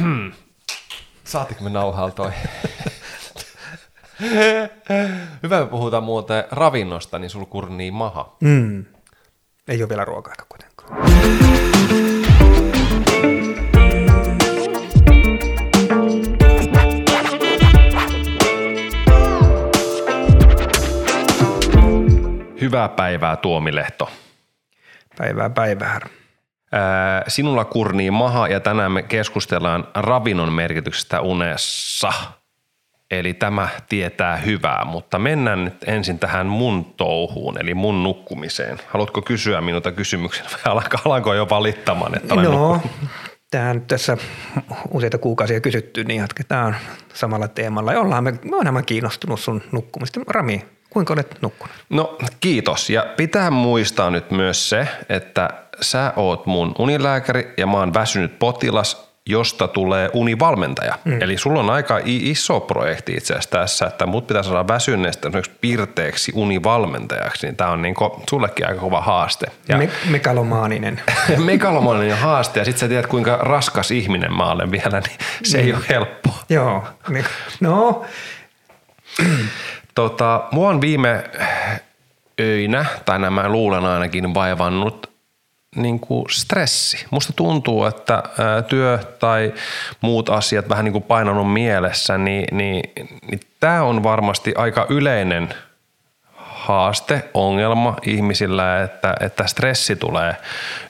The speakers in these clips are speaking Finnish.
Saatiko me nauhalla toi? Hyvä, me puhutaan muuten ravinnosta, niin sul kurnii maha. Mm. Ei ole vielä ruoka-aika kuitenkaan. Hyvää päivää Tuomilehto. Päivää päivää. Sinulla kurnii maha ja tänään me keskustellaan ravinnon merkityksestä unessa. Eli tämä tietää hyvää, mutta mennään nyt ensin tähän mun touhuun, eli mun nukkumiseen. Haluatko kysyä minulta kysymyksen vai alanko, jo valittamaan, että olen No, nukkunut? tämä nyt tässä useita kuukausia kysytty, niin jatketaan samalla teemalla. Ollaan me, me olen kiinnostunut sun nukkumista. Rami, kuinka olet nukkunut? No kiitos. Ja pitää muistaa nyt myös se, että sä oot mun unilääkäri ja mä oon väsynyt potilas, josta tulee univalmentaja. Mm. Eli sulla on aika iso projekti itse asiassa tässä, että mut pitää saada väsyneestä esimerkiksi pirteeksi univalmentajaksi, niin tää on niinku sullekin aika kova haaste. Ja Me, megalomaaninen. megalomaninen haaste, ja sit sä tiedät kuinka raskas ihminen mä olen vielä, niin se ei ole helppoa. Joo. me- No, Tota, mua on viime öinä, tai nämä luulen ainakin vaivannut niin kuin stressi. Musta tuntuu, että työ tai muut asiat vähän niin kuin painanut mielessä, niin, niin, niin tämä on varmasti aika yleinen haaste, ongelma ihmisillä, että, että stressi tulee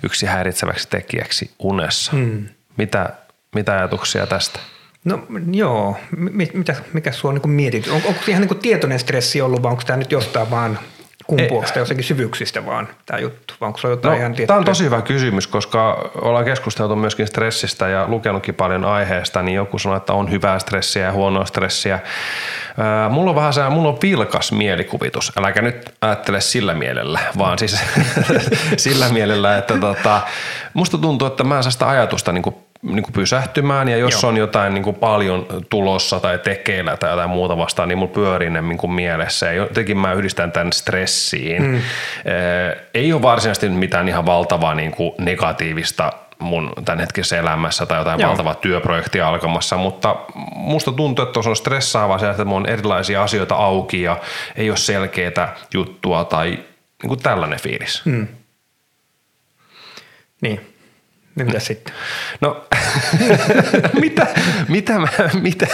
yksi häiritseväksi tekijäksi unessa. Hmm. Mitä, mitä ajatuksia tästä? no joo. Mi- mitä, mikä sua on niin mietit? On, onko ihan niin tietoinen stressi ollut vai onko tämä nyt jostain vaan kumpuasta jossakin syvyyksistä vaan tämä juttu? Vai onko se jotain ihan No, tiettyä? tämä on tosi hyvä kysymys, koska ollaan keskusteltu myöskin stressistä ja lukenutkin paljon aiheesta, niin joku sanoo, että on hyvää stressiä ja huonoa stressiä. Ää, Mulla on vähän se, mulla on vilkas mielikuvitus. Äläkä nyt ajattele sillä mielellä, vaan siis sillä mielellä, että tota, musta tuntuu, että mä en saa sitä ajatusta niin niin kuin pysähtymään ja jos Joo. on jotain niin kuin paljon tulossa tai tekeillä tai jotain muuta vastaan, niin mulla pyörii ne niin kuin mielessä ja jotenkin mä yhdistän tämän stressiin. Mm. Ei ole varsinaisesti mitään ihan valtavaa niin kuin negatiivista mun tämänhetkisessä elämässä tai jotain Joo. valtavaa työprojektia alkamassa, mutta musta tuntuu, että se on stressaavaa se, että mulla on erilaisia asioita auki ja ei ole selkeää juttua tai niin kuin tällainen fiilis. Mm. Niin. Niin mitä sitten? No, mitä, mitä, mä, mitä,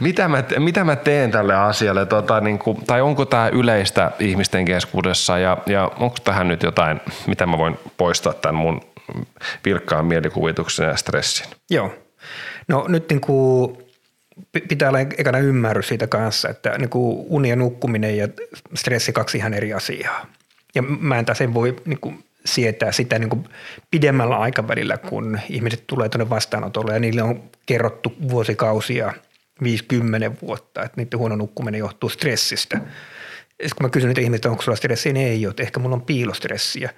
mitä, mä, mitä mä teen tälle asialle? Tota, niin kuin, tai onko tämä yleistä ihmisten keskuudessa ja, ja onko tähän nyt jotain, mitä mä voin poistaa tämän mun vilkkaan mielikuvituksen ja stressin? Joo. No nyt niin kuin pi- pitää olla ekana ymmärrys siitä kanssa, että niin kuin uni ja nukkuminen ja stressi kaksi ihan eri asiaa. Ja mä en taas en voi niin kuin sietää sitä niin kuin pidemmällä aikavälillä, kun ihmiset tulee tuonne vastaanotolle ja niille on kerrottu vuosikausia, 50 vuotta, että niiden huono nukkuminen johtuu stressistä. Sitten kun mä kysyn niitä ihmisiä, onko sulla stressiä, niin ei ole, että ehkä mulla on piilostressiä.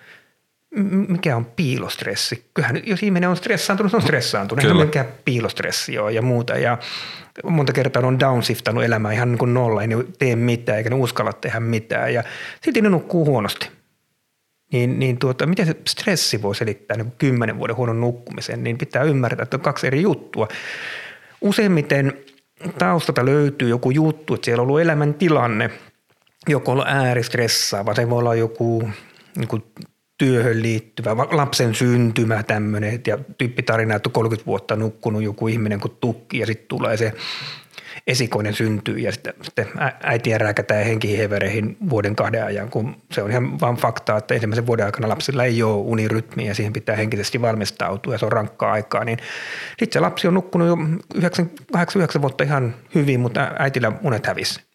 Mikä on piilostressi? Kyllähän jos ihminen on stressaantunut, se on stressaantunut. Kyllä. Eihän mikä piilostressi ole ja muuta. Ja monta kertaa on downsiftannut elämää ihan niin kuin nolla, ei ne tee mitään eikä ne uskalla tehdä mitään. Ja silti ne nukkuu huonosti. Niin, niin tuota, miten se stressi voi selittää niin kymmenen vuoden huonon nukkumisen, niin pitää ymmärtää, että on kaksi eri juttua. Useimmiten taustalta löytyy joku juttu, että siellä on ollut elämäntilanne, joko olla ääristressaava, se voi olla joku niin kuin työhön liittyvä, lapsen syntymä tämmöinen, ja tyyppitarina, että on 30 vuotta nukkunut joku ihminen kuin tukki, ja sitten tulee se esikoinen syntyy, ja sitten, sitten äitiä rääkätään henkihevereihin vuoden kahden ajan, kun se on ihan vaan faktaa, että ensimmäisen vuoden aikana lapsilla ei ole unirytmiä, ja siihen pitää henkisesti valmistautua, ja se on rankkaa aikaa, niin sitten se lapsi on nukkunut jo 8-9 vuotta ihan hyvin, mutta äitillä unet hävisi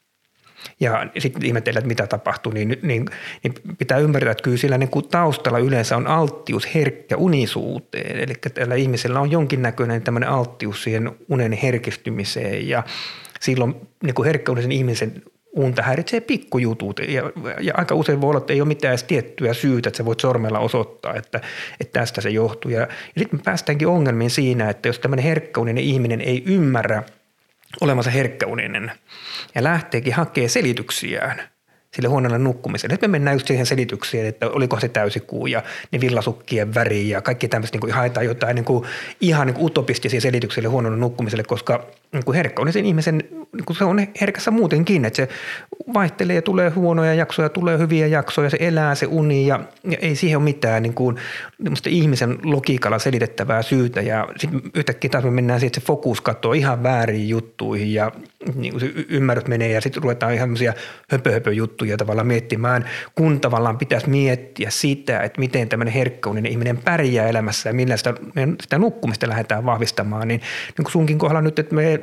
ja sitten ihmetellä, että mitä tapahtuu, niin, niin, niin pitää ymmärtää, että kyllä sillä niin kuin taustalla yleensä on alttius herkkä unisuuteen. Eli tällä ihmisellä on jonkinnäköinen tämmöinen alttius siihen unen herkistymiseen ja silloin niin kuin herkkäunisen ihmisen unta häiritsee pikkujutut ja, ja aika usein voi olla, että ei ole mitään edes tiettyä syytä, että sä voit sormella osoittaa, että, että tästä se johtuu. Ja, ja sitten me päästäänkin ongelmiin siinä, että jos tämmöinen herkkäuninen ihminen ei ymmärrä olemassa herkkäuninen ja lähteekin hakemaan selityksiään sille huonolle nukkumiselle. Nyt me mennään just siihen selitykseen, että oliko se täysikuu ja ne villasukkien väri ja kaikki tämmöistä, niin haetaan jotain niin kuin, ihan niin kuin utopistisia selityksiä huonolle nukkumiselle, koska niin kuin herkkä on sen ihmisen, niin kuin se on herkässä muutenkin, että se vaihtelee, tulee huonoja jaksoja, tulee hyviä jaksoja, se elää, se uni ja, ja ei siihen ole mitään niin kuin, ihmisen logiikalla selitettävää syytä ja sitten yhtäkkiä taas me mennään siihen, että se fokus katsoo ihan väärin juttuihin ja niin kuin se ymmärrys menee ja sitten ruvetaan ihan sellaisia höpö, höpö juttuja tavallaan miettimään, kun tavallaan pitäisi miettiä sitä, että miten tämmöinen herkkäuninen ihminen pärjää elämässä ja millä sitä, sitä nukkumista lähdetään vahvistamaan, niin, niin kuin sunkin kohdalla nyt, että me,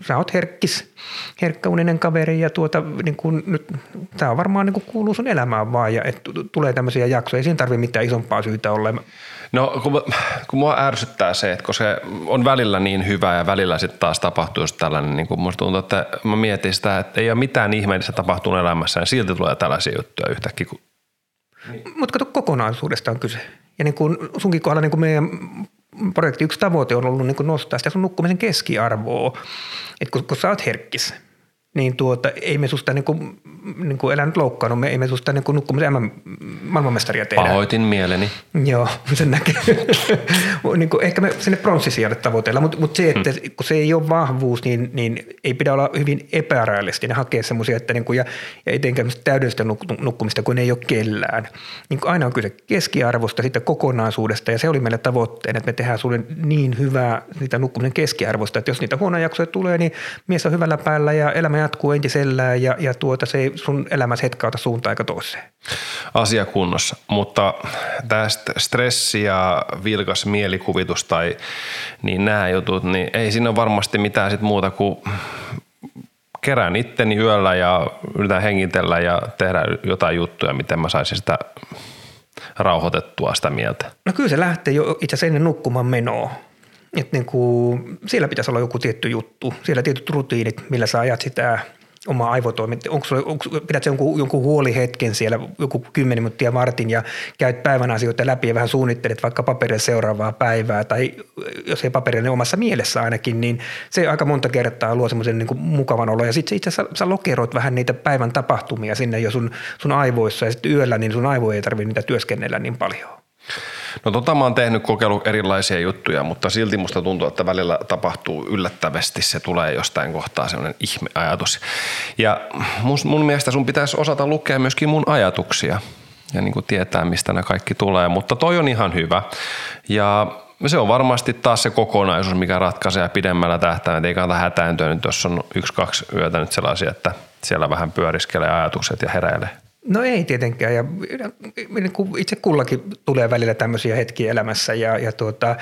sä oot herkkis, herkkäuninen kaveri ja tuota, niin kuin nyt, tämä varmaan niin kuin kuuluu sun elämään vaan ja että tulee tämmöisiä jaksoja, ei siinä tarvitse mitään isompaa syytä olla. No kun, kun mua ärsyttää se, että kun se on välillä niin hyvä ja välillä sitten taas tapahtuu tällainen, niin kun musta tuntuu, että mä mietin sitä, että ei ole mitään ihmeellistä tapahtunut elämässä ja silti tulee tällaisia juttuja yhtäkkiä. Kun... Niin. Mutta kato, kokonaisuudesta on kyse. Ja niin kuin sunkin kohdalla niin kuin meidän projekti yksi tavoite on ollut niin kuin nostaa sitä sun nukkumisen keskiarvoa. Että kun, kun sä oot herkkis – niin tuota, ei me susta niin kuin, niin kuin elän loukkaannut, me ei me susta niin kuin nukkumisen maailmanmestaria tehdä. Pahoitin mieleni. Joo, sen näkee. niin kuin, ehkä me sinne pronssisijalle tavoitellaan, mutta, mutta se, että hmm. kun se ei ole vahvuus, niin, niin ei pidä olla hyvin epärealistinen hakea semmoisia, että niin kuin, ja, ja etenkään täydellistä nukkumista, kun ei ole kellään. Niin kuin aina on kyse keskiarvosta, sitten kokonaisuudesta, ja se oli meille tavoitteena, että me tehdään sulle niin hyvää niitä nukkumisen keskiarvosta, että jos niitä huonoja jaksoja tulee, niin mies on hyvällä päällä ja elämä jatkuu entisellään ja, ja tuota, se ei sun elämässä hetkauta suuntaan eikä toiseen. Asia kunnossa, mutta tästä stressi ja vilkas mielikuvitus tai niin nämä jutut, niin ei siinä ole varmasti mitään sit muuta kuin kerään itteni yöllä ja yritän hengitellä ja tehdä jotain juttuja, miten mä saisin sitä rauhoitettua sitä mieltä. No kyllä se lähtee jo itse asiassa ennen nukkumaan menoa. Että niin kuin, siellä pitäisi olla joku tietty juttu, siellä tietyt rutiinit, millä sä ajat sitä omaa aivotoimintaa. Onko, onko, pidät sä jonkun, jonkun huolihetken siellä joku kymmenen minuuttia vartin ja käyt päivän asioita läpi ja vähän suunnittelet vaikka paperille seuraavaa päivää tai jos ei paperille niin omassa mielessä ainakin, niin se aika monta kertaa luo semmoisen niin mukavan olo ja sitten itse asiassa sä lokeroit vähän niitä päivän tapahtumia sinne jo sun, sun aivoissa ja sitten yöllä niin sun aivoja ei tarvitse niitä työskennellä niin paljon. No tota mä oon tehnyt kokeilu erilaisia juttuja, mutta silti musta tuntuu, että välillä tapahtuu yllättävästi. Se tulee jostain kohtaa sellainen ihmeajatus. Ja mun, mun mielestä sun pitäisi osata lukea myöskin mun ajatuksia ja niin kuin tietää, mistä nämä kaikki tulee. Mutta toi on ihan hyvä. Ja se on varmasti taas se kokonaisuus, mikä ratkaisee pidemmällä tähtäimellä. Ei kannata hätääntyä nyt, jos on yksi, kaksi yötä nyt sellaisia, että siellä vähän pyöriskelee ajatukset ja heräilee. No ei tietenkään. Ja itse kullakin tulee välillä tämmöisiä hetkiä elämässä ja, ja, tuota,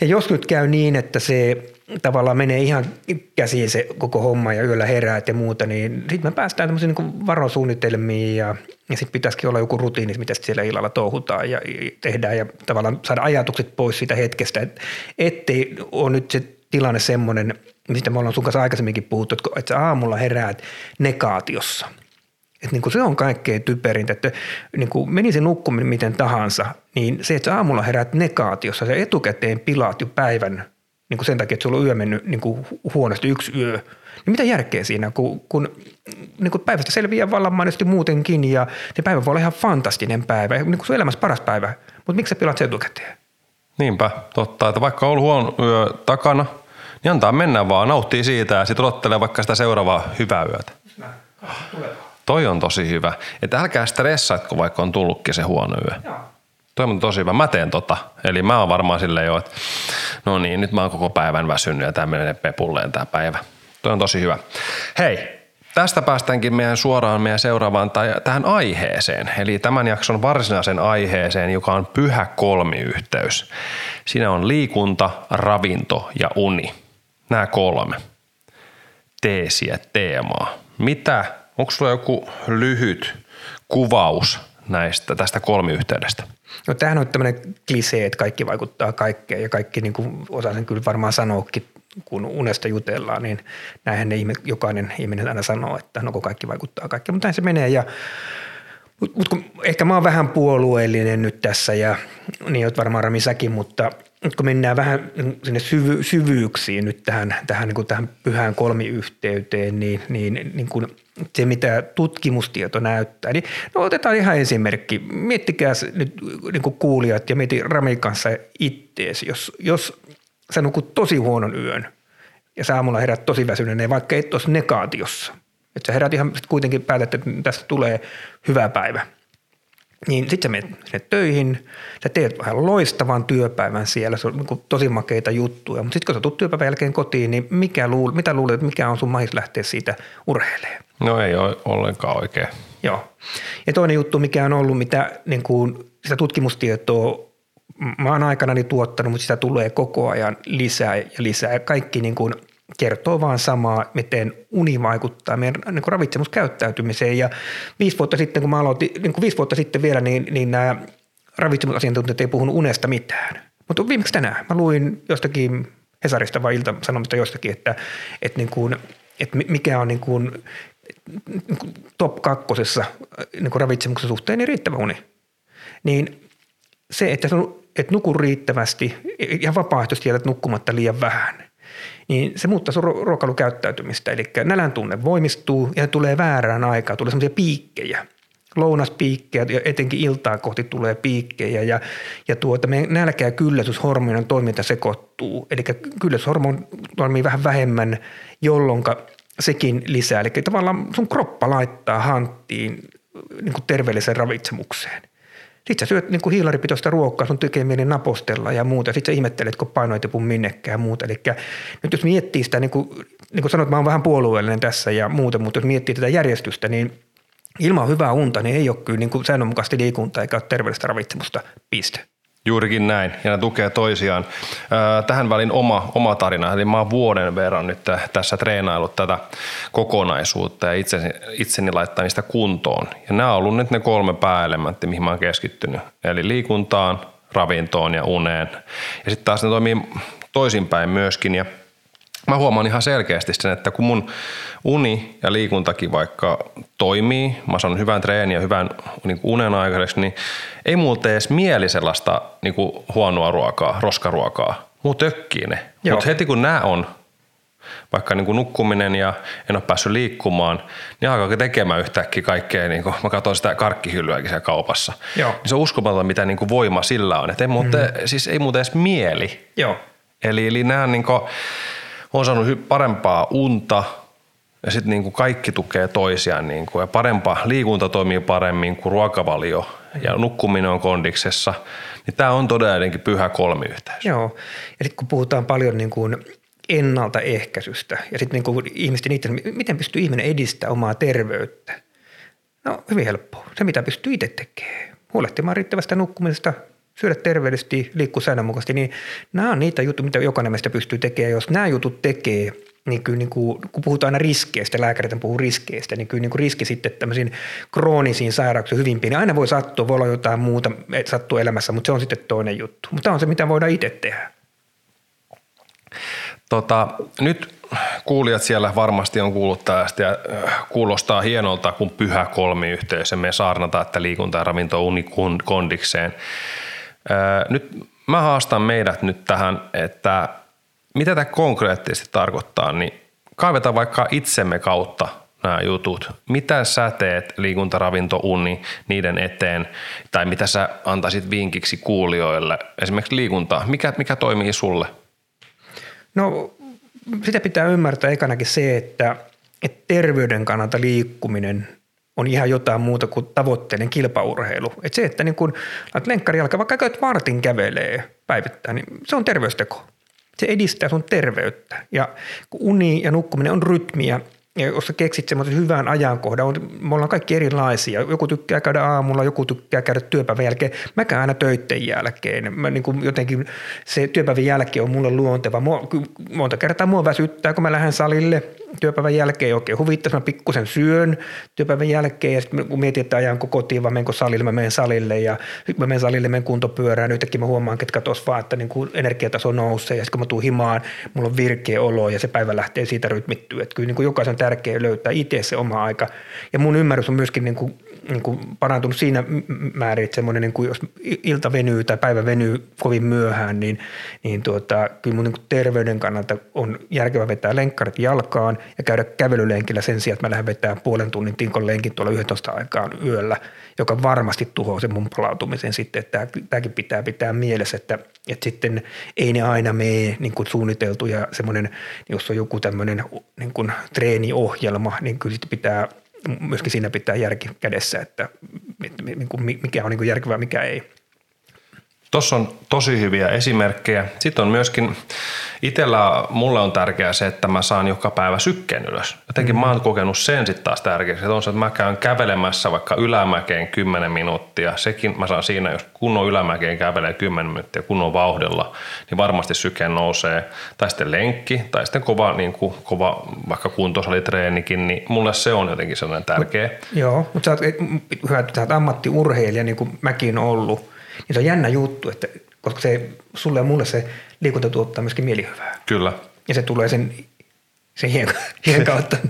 ja jos nyt käy niin, että se tavallaan menee ihan käsiin se koko homma ja yöllä herää ja muuta, niin sitten me päästään tämmöisiin niin varosuunnitelmiin ja, ja sitten pitäisikin olla joku rutiini, mitä siellä illalla touhutaan ja tehdään ja tavallaan saada ajatukset pois siitä hetkestä, et, ettei ole nyt se tilanne semmoinen, mistä me ollaan sun kanssa aikaisemminkin puhuttu, että sä aamulla heräät negaatiossa – että niin kuin se on kaikkein typerintä, että niin kuin meni se nukkuminen miten tahansa, niin se, että aamulla herät negaatiossa, se etukäteen pilaat jo päivän niin kuin sen takia, että sulla on yö mennyt niin kuin huonosti yksi yö. Niin mitä järkeä siinä, kun, kun niin kuin päivästä selviää vallan mainiosti muutenkin ja se päivä voi olla ihan fantastinen päivä, niin kuin sun elämässä paras päivä, mutta miksi sä pilaat sen etukäteen? Niinpä, totta, että vaikka on ollut huono yö takana, niin antaa mennä vaan, nauttii siitä ja sitten odottelee vaikka sitä seuraavaa hyvää yötä. Tulee. Toi on tosi hyvä. Että älkää stressaatko, vaikka on tullutkin se huono yö. Joo. Toi on tosi hyvä. Mä teen tota. Eli mä oon varmaan silleen jo, että no niin, nyt mä oon koko päivän väsynyt ja tää menee pepulleen tää päivä. Toi on tosi hyvä. Hei, tästä päästäänkin meidän suoraan meidän seuraavaan tai tähän aiheeseen. Eli tämän jakson varsinaisen aiheeseen, joka on pyhä kolmiyhteys. Siinä on liikunta, ravinto ja uni. Nämä kolme teesiä teemaa. Mitä Onko sulla joku lyhyt kuvaus näistä, tästä kolmiyhteydestä? No tämähän on tämmöinen klisee, että kaikki vaikuttaa kaikkeen ja kaikki niin kuin osaa sen kyllä varmaan sanoakin, kun unesta jutellaan, niin näinhän ne ihme, jokainen ihminen aina sanoo, että no kun kaikki vaikuttaa kaikkeen, mutta näin se menee ja mutta mut ehkä mä oon vähän puolueellinen nyt tässä ja niin oot varmaan Rami säkin, mutta kun mennään vähän sinne syvy, syvyyksiin nyt tähän, tähän, niin kuin tähän pyhään kolmiyhteyteen, niin, niin, niin kuin se, mitä tutkimustieto näyttää. Niin, no otetaan ihan esimerkki. Miettikää nyt niin kuin kuulijat ja mieti Ramin kanssa itteesi. Jos, jos sä nukut tosi huonon yön ja sä aamulla herät tosi väsyneen, vaikka et olisi negaatiossa. Että sä herät ihan kuitenkin päätät, että tästä tulee hyvä päivä – niin sitten sä menet sinne töihin, sä teet vähän loistavan työpäivän siellä, se on niin tosi makeita juttuja, mutta sitten kun sä tulet työpäivän jälkeen kotiin, niin mikä luul, mitä luulet, että mikä on sun mahis lähteä siitä urheilemaan? No ei ole ollenkaan oikein. Joo. Ja toinen juttu, mikä on ollut, mitä niin kuin sitä tutkimustietoa mä oon aikanani tuottanut, mutta sitä tulee koko ajan lisää ja lisää. Kaikki niin kuin – kertoo vaan samaa, miten uni vaikuttaa meidän niin kuin ravitsemuskäyttäytymiseen. Ja viisi vuotta sitten, kun mä aloitin, niin kuin viisi vuotta sitten vielä, niin, niin nämä ravitsemusasiantuntijat ei puhunut unesta mitään. Mutta viimeksi tänään mä luin jostakin Hesarista vai Ilta-Sanomista jostakin, että, että, niin kuin, että mikä on niin kuin, top kakkosessa niin kuin ravitsemuksen suhteen, niin riittävä uni. Niin se, että, että nuku riittävästi ja vapaaehtoisesti jätät nukkumatta liian vähän – niin se muuttaa sun ruokailukäyttäytymistä. Eli nälän tunne voimistuu ja tulee väärään aikaan, tulee semmoisia piikkejä lounaspiikkejä ja etenkin iltaa kohti tulee piikkejä ja, ja tuota, meidän nälkä- ja kylläisyyshormonin toiminta sekoittuu. Eli kylläisyyshormoni toimii vähän vähemmän, jolloin sekin lisää. Eli tavallaan sun kroppa laittaa hanttiin niin kuin terveelliseen ravitsemukseen. Sitten sä syöt niin kuin hiilaripitoista ruokaa, sun tekee mieli napostella ja muuta. Sitten sä ihmettelet, kun paino ei minnekään ja muuta. Eli nyt jos miettii sitä, niin kuin, niin kuin sanoit, mä oon vähän puolueellinen tässä ja muuta, mutta jos miettii tätä järjestystä, niin ilman hyvää unta niin ei ole kyllä niin kuin säännönmukaisesti liikuntaa eikä ole terveellistä ravitsemusta, piste. Juurikin näin, ja ne tukee toisiaan. Tähän välin oma, oma tarina, eli mä oon vuoden verran nyt tässä treenailut tätä kokonaisuutta ja itseni, itseni laittamista kuntoon. Ja nämä on ollut nyt ne kolme pääelementtiä, mihin mä oon keskittynyt. Eli liikuntaan, ravintoon ja uneen. Ja sitten taas ne toimii toisinpäin myöskin, ja mä huomaan ihan selkeästi sen, että kun mun uni ja liikuntakin vaikka toimii, mä saan hyvän treenin ja hyvän niin unen aikaiseksi, niin ei muuten edes mieli sellaista niin kuin huonoa ruokaa, roskaruokaa. Muu tökkii ne. Mutta heti kun nämä on, vaikka niin kuin nukkuminen ja en ole päässyt liikkumaan, niin alkaa tekemään yhtäkkiä kaikkea. Niin kuin, mä katsoin sitä karkkihyllyäkin siellä kaupassa. Joo. Niin se on uskomaton, mitä niin kuin voima sillä on. Et ei muuten, mm. siis ei muuten edes mieli. Joo. Eli, eli nämä niin kuin, on saanut parempaa unta ja sitten niin kuin kaikki tukee toisiaan niin kuin, ja parempaa liikunta toimii paremmin kuin ruokavalio ja nukkuminen on kondiksessa, niin tämä on todellakin pyhä kolmiyhteys. Joo, ja sitten kun puhutaan paljon niin kuin ennaltaehkäisystä ja sitten niin ihmisten itse, miten pystyy ihminen edistämään omaa terveyttä? No hyvin helppoa. Se mitä pystyy itse tekemään. Huolehtimaan riittävästä nukkumisesta, syödä terveellisesti, liikkua säännönmukaisesti, niin nämä on niitä juttuja, mitä jokainen meistä pystyy tekemään. Jos nämä jutut tekee, niin kyllä niin kuin, kun puhutaan aina riskeistä, lääkärit puhuu riskeistä, niin kyllä niin kuin riski sitten tämmöisiin kroonisiin sairauksiin hyvin pieni. Aina voi sattua, voi olla jotain muuta, sattuu elämässä, mutta se on sitten toinen juttu. Mutta tämä on se, mitä voidaan itse tehdä. Tota, nyt kuulijat siellä varmasti on kuullut tästä ja äh, kuulostaa hienolta, kun pyhä kolmiyhteys ja me saarnataan, että liikunta ja ravinto unikondikseen. Nyt mä haastan meidät nyt tähän, että mitä tämä konkreettisesti tarkoittaa, niin kaivetaan vaikka itsemme kautta nämä jutut. Mitä sä teet liikunta, ravinto, uni niiden eteen, tai mitä sä antaisit vinkiksi kuulijoille, esimerkiksi liikuntaa, mikä, mikä toimii sulle? No sitä pitää ymmärtää ekanakin se, että, että terveyden kannalta liikkuminen on ihan jotain muuta kuin tavoitteinen kilpaurheilu. Et se, että niin kun lenkkari alkaa, vaikka käyt vartin kävelee päivittäin, niin se on terveysteko. Se edistää sun terveyttä. Ja kun uni ja nukkuminen on rytmiä, ja jos sä keksit semmoisen hyvän ajankohdan, on, me ollaan kaikki erilaisia. Joku tykkää käydä aamulla, joku tykkää käydä työpäivän jälkeen. Mä käyn aina töiden jälkeen. Mä niin kuin jotenkin se työpäivän jälkeen on mulle luonteva. Mua, monta kertaa mua väsyttää, kun mä lähden salille – työpäivän jälkeen oikein huvittaisi, mä pikkusen syön työpäivän jälkeen ja sitten kun mietin, että ajanko kotiin vai menkö salille, mä menen salille ja sitten mä menen salille, menen kuntopyörään, yhtäkkiä mä huomaan, että tuossa vaan, että niin kuin energiataso nousee ja sitten kun mä tuun himaan, mulla on virkeä olo ja se päivä lähtee siitä rytmittyä, että kyllä niin kuin jokaisen on tärkeää löytää itse se oma aika. Ja mun ymmärrys on myöskin niin kuin niin kuin parantunut siinä määrin, että semmoinen, niin kuin jos ilta venyy tai päivä venyy kovin myöhään, niin, niin tuota, kyllä mun niin kuin terveyden kannalta on järkevä vetää lenkkarit jalkaan ja käydä kävelylenkillä sen sijaan, että mä lähden vetämään puolen tunnin tinkon lenkin tuolla 11 aikaan yöllä, joka varmasti tuhoaa sen mun palautumisen sitten. Että tämäkin pitää pitää mielessä, että, että sitten ei ne aina mene niin kuin suunniteltu ja semmoinen, jos on joku tämmöinen niin kuin treeniohjelma, niin kyllä pitää myöskin siinä pitää järki kädessä, että, mikä on niin kuin järkevää, mikä ei. Tuossa on tosi hyviä esimerkkejä. Sitten on myöskin, itsellä mulle on tärkeää se, että mä saan joka päivä sykkeen ylös. Jotenkin mm-hmm. mä oon kokenut sen sitten taas tärkeäksi. Että on se, että mä käyn kävelemässä vaikka ylämäkeen 10 minuuttia. Sekin mä saan siinä, jos kunnon ylämäkeen kävelee 10 minuuttia kunnon vauhdilla, niin varmasti syke nousee. Tai sitten lenkki, tai sitten kova, niin kuin, kova vaikka kuntosalitreenikin, niin mulle se on jotenkin sellainen tärkeä. Joo, mutta sä oot, hyvä, että sä oot ammattiurheilija, niin kuin mäkin ollut – niin se on jännä juttu, että koska se, sulle ja mulle se liikunta tuottaa myöskin mielihyvää. Kyllä. Ja se tulee sen, sen hien, hien kautta.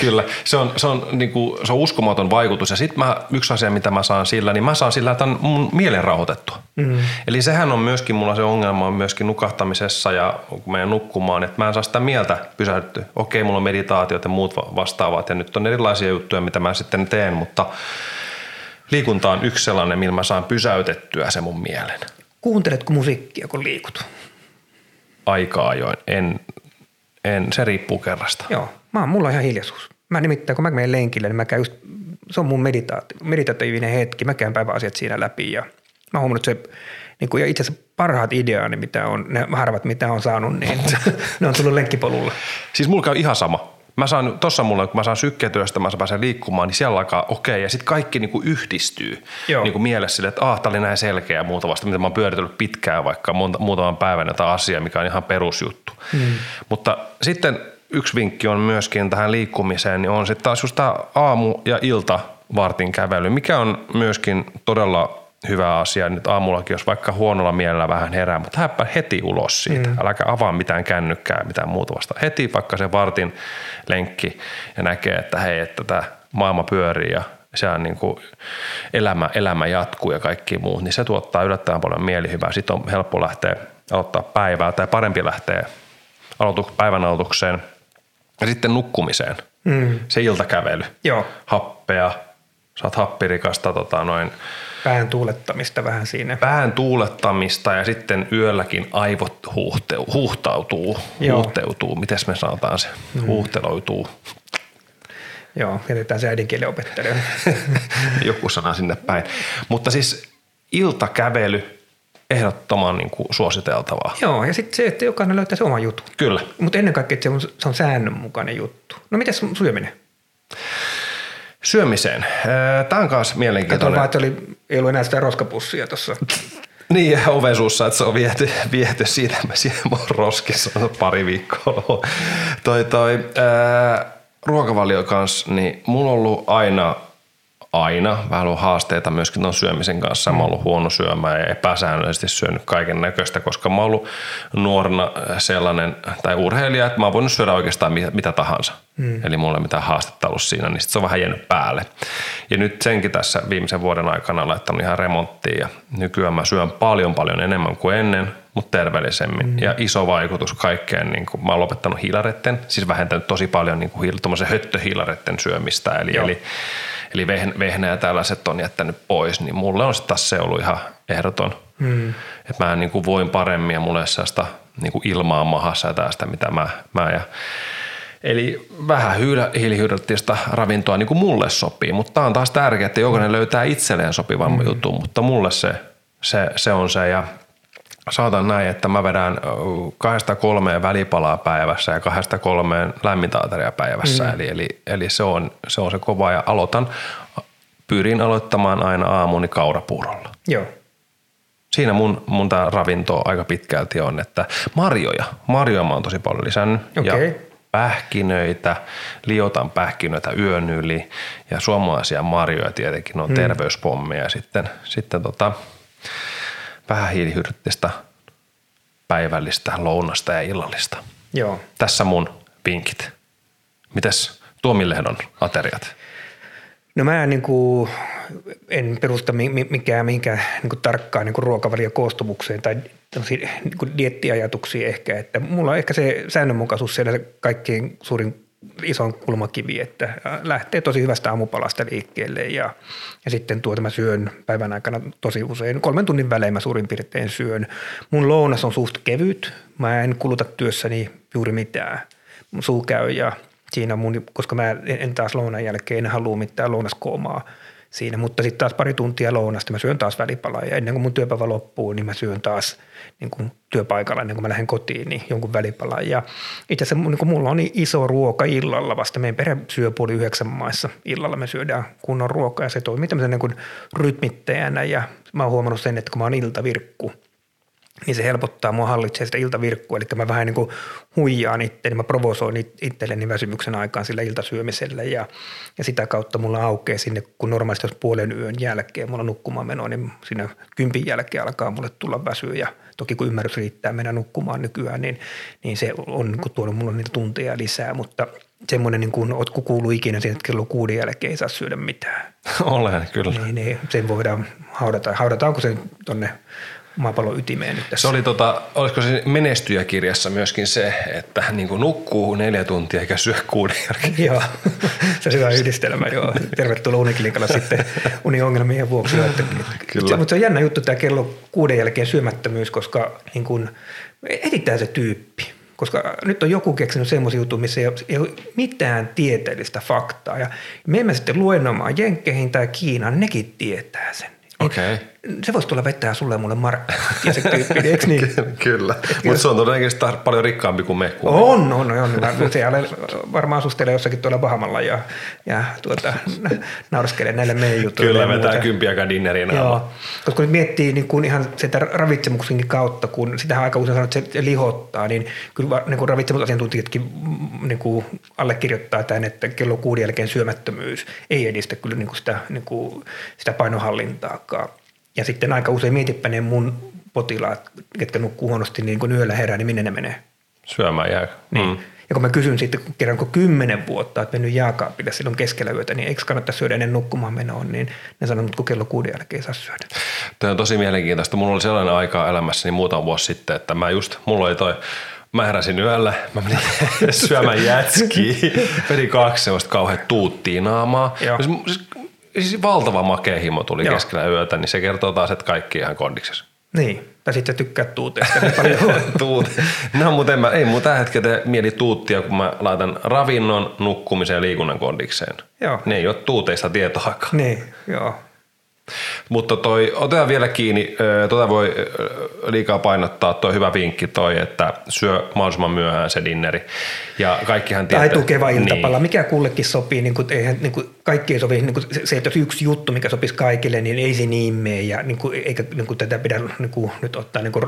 Kyllä, se on, se, on, niin kuin, se on uskomaton vaikutus. Ja sitten yksi asia, mitä mä saan sillä, niin mä saan sillä tämän mun mielen rauhoitettua. Mm. Eli sehän on myöskin, mulla se ongelma on myöskin nukahtamisessa ja kun menen nukkumaan, että mä en saa sitä mieltä pysäyttyä. Okei, mulla on meditaatiot ja muut vastaavat ja nyt on erilaisia juttuja, mitä mä sitten teen, mutta liikunta on yksi sellainen, millä mä saan pysäytettyä se mun mielen. Kuunteletko musiikkia, kun liikut? Aika ajoin. En, en, se riippuu kerrasta. Joo, mä oon, mulla on ihan hiljaisuus. Mä nimittäin, kun mä menen lenkille, niin mä käyn just, se on mun meditaati, meditatiivinen hetki. Mä käyn päiväasiat siinä läpi ja mä oon huomannut, että se niin kuin, ja itse asiassa parhaat ideaani, mitä on, ne harvat mitä on saanut, niin ne on tullut lenkkipolulla. Siis mulla käy ihan sama. Mä saan, tossa mulle, kun mä saan sykketyöstä, mä pääsen liikkumaan, niin siellä alkaa okei, okay, ja sitten kaikki niinku yhdistyy Joo. niinku mielessä sille, että ah, tää oli näin selkeä ja muuta vasta, mitä mä oon pyöritellyt pitkään vaikka monta, muutaman päivän jotain asiaa, mikä on ihan perusjuttu. Hmm. Mutta sitten yksi vinkki on myöskin tähän liikkumiseen, niin on sitten taas just tämä aamu- ja ilta vartin kävely, mikä on myöskin todella hyvä asia nyt aamullakin, jos vaikka huonolla mielellä vähän herää, mutta häppä heti ulos siitä. Mm. Äläkä avaa mitään kännykkää, mitään muuta vasta. Heti vaikka se vartin lenkki ja näkee, että hei, että tämä maailma pyörii ja se on niin kuin elämä, elämä jatkuu ja kaikki muut, niin se tuottaa yllättävän paljon mielihyvää. Sitten on helppo lähteä aloittaa päivää tai parempi lähteä aloitu, päivän aloitukseen ja sitten nukkumiseen. Mm. Se iltakävely. Joo. Happea, saat happirikasta tota noin – Pään tuulettamista vähän siinä. Pään tuulettamista ja sitten yölläkin aivot huuhteu, huuhtautuu, Joo. huuhteutuu. Mites me sanotaan se? Mm. Huuhteloituu. Joo, jätetään se äidinkielen opettajalle. Joku sana sinne päin. Mutta siis iltakävely, ehdottoman niin kuin suositeltavaa. Joo, ja sitten se, että jokainen löytää se oma juttu. Kyllä. Mutta ennen kaikkea, että se on, se on säännönmukainen juttu. No mitäs syöminen? Syömiseen. Tämä on myös mielenkiintoinen. Kato vaan, että oli, ei ollut enää sitä roskapussia tuossa. Niin, ovesuussa, että se on viety, viety siitä, mä siellä roskissa pari viikkoa. toi, toi, ää, ruokavalio kanssa, niin mulla on ollut aina aina vähän ollut haasteita myöskin tuon syömisen kanssa. Mä oon ollut huono syömään ja epäsäännöllisesti syönyt kaiken näköistä, koska mä oon ollut nuorena sellainen, tai urheilija, että mä oon voinut syödä oikeastaan mitä, mitä tahansa. Mm. Eli mulla ei mitään haastetta ollut siinä, niin sit se on vähän jäänyt päälle. Ja nyt senkin tässä viimeisen vuoden aikana laittanut ihan remonttiin ja nykyään mä syön paljon paljon enemmän kuin ennen, mutta terveellisemmin. Mm. Ja iso vaikutus kaikkeen, niin kuin mä oon lopettanut hiilaretten, siis vähentänyt tosi paljon niin kuin höttöhiilaretten syömistä. Eli, eli eli vehnä ja tällaiset on jättänyt pois, niin mulle on taas se ollut ihan ehdoton. Mm. Että mä niin kuin voin paremmin ja mulle ei sellaista niin kuin ilmaa mahassa ja tästä, mitä mä, mä ja Eli vähän hiilihydraattista ravintoa niin kuin mulle sopii, mutta tämä on taas tärkeää, että jokainen löytää itselleen sopivan mm. jutun, mutta mulle se, se, se on se ja saatan näin, että mä vedän kahdesta kolmeen välipalaa päivässä ja kahdesta kolmeen lämmintä päivässä. Mm. Eli, eli, eli se, on, se on se kova ja aloitan, pyrin aloittamaan aina aamuni kaurapuurolla. Joo. Siinä mun, mun tää ravinto aika pitkälti on, että marjoja, marjoja mä oon tosi paljon lisännyt. Okay. Ja pähkinöitä, liotan pähkinöitä yön yli ja suomalaisia marjoja tietenkin on mm. terveyspommeja sitten, sitten tota, vähän hiilihydraattista päivällistä, lounasta ja illallista. Joo. Tässä mun vinkit. Mites Tuomilehdon ateriat? No mä en, niin kuin, en perusta mikään, mihinkään niin kuin tarkkaan niin ruokavaliokoostumukseen tai niin kuin diettiajatuksiin ehkä. Että mulla on ehkä se säännönmukaisuus siellä kaikkein suurin ison kulmakivi, että lähtee tosi hyvästä aamupalasta liikkeelle ja, ja sitten tuota mä syön päivän aikana tosi usein, kolmen tunnin välein mä suurin piirtein syön. Mun lounas on suht kevyt, mä en kuluta työssäni juuri mitään. Mun suu käy ja siinä mun, koska mä en taas lounan jälkeen en halua mitään lounaskoomaa siinä, mutta sitten taas pari tuntia lounasta mä syön taas välipalaa ja ennen kuin mun työpäivä loppuu, niin mä syön taas niin kuin työpaikalla ennen kuin mä lähden kotiin, niin jonkun välipalan. Ja itse asiassa niin kuin mulla on iso ruoka illalla vasta. Meidän perhe syö puoli yhdeksän maissa illalla. Me syödään kunnon ruokaa ja se toimii tämmöisen niin kuin rytmittäjänä ja mä oon huomannut sen, että kun mä oon iltavirkku – niin se helpottaa mua hallitsee sitä iltavirkkua. Eli mä vähän niin kuin huijaan itseäni, mä provosoin itselleni väsymyksen aikaan sillä iltasyömisellä ja, ja sitä kautta mulla aukeaa sinne, kun normaalisti jos puolen yön jälkeen mulla nukkumaan meno, niin siinä kympin jälkeen alkaa mulle tulla väsyä ja toki kun ymmärrys riittää mennä nukkumaan nykyään, niin, niin se on niin kuin tuonut mulle niitä tunteja lisää, mutta semmoinen, niin kuin, ootko kuullut ikinä siihen, että kello kuuden jälkeen ei saa syödä mitään. Olen, kyllä. Niin, niin sen voidaan haudata. Haudataanko se tuonne maapallon ytimeen nyt tässä. Se oli tota, olisiko se menestyjäkirjassa myöskin se, että hän niin nukkuu neljä tuntia eikä syö kuuden jälkeen. joo, se on hyvä yhdistelmä. Joo. Tervetuloa uniklinikalla sitten uniongelmien vuoksi. Että, Kyllä. Mutta se on jännä juttu tämä kello kuuden jälkeen syömättömyys, koska niin kun, etsitään se tyyppi koska nyt on joku keksinyt semmoisia juttuja, missä ei ole, ei ole mitään tieteellistä faktaa. Ja me emme sitten luennomaan Jenkkeihin tai Kiinaan, nekin tietää sen. Okei. Okay se voisi tulla vetää sulle mulle. Ja se tyyppi, eikö niin? Kyllä, mutta se on todennäköisesti paljon rikkaampi kuin me. On, on, on. Siellä varmaan asustelee jossakin tuolla Bahamalla ja, ja tuota, naurskelee näille meidän jutuille. Kyllä, vetää kympiäkään dinnerin Joo, koska nyt miettii niin kuin ihan sitä ravitsemuksenkin kautta, kun sitä aika usein sanoo, että se lihottaa, niin kyllä niin kuin ravitsemusasiantuntijatkin mm, niin kuin allekirjoittaa tämän, että kello kuuden jälkeen syömättömyys ei edistä kyllä niin kuin sitä, niin kuin sitä painohallintaakaan. Ja sitten aika usein mietipä ne mun potilaat, ketkä nukkuu huonosti, niin kun yöllä herää, niin minne ne menee? Syömään jää. Niin. Mm. Ja kun mä kysyn sitten kerran, kun kymmenen vuotta että mennyt jääkaapille silloin keskellä yötä, niin eikö kannata syödä ennen nukkumaan menoon, niin ne sanoo, että kun kello kuuden jälkeen ei saa syödä. Tämä on tosi mielenkiintoista. Mulla oli sellainen aika elämässäni muutama vuosi sitten, että mä just, mulla oli toi Mä heräsin yöllä, mä menin syömään jätskiä, vedin kaksi sellaista kauhean tuuttiin naamaa. Siis, siis valtava makea himo tuli Joo. keskellä yötä, niin se kertoo taas, että kaikki ihan kondiksessa. Niin, tai sitten tykkää tuuteesta niin paljon. Tuut. No, mutta en mä, ei mun tällä hetkellä mieli tuuttia, kun mä laitan ravinnon, nukkumisen ja liikunnan kondikseen. Joo. Ne ei ole tuuteista tietoakaan. Niin, joo. Mutta toi, otetaan vielä kiinni, tota voi liikaa painottaa, toi hyvä vinkki toi, että syö mahdollisimman myöhään se dinneri. Ja kaikkihan tietää. Tai tukeva iltapala, niin. mikä kullekin sopii, niin kuin, eihän, niin kuin, kaikki ei sovi, niin kuin se, että yksi juttu, mikä sopisi kaikille, niin ei se niin mene, ja niin kuin, eikä niin kuin, tätä pidä niin kuin, nyt ottaa niin kuin,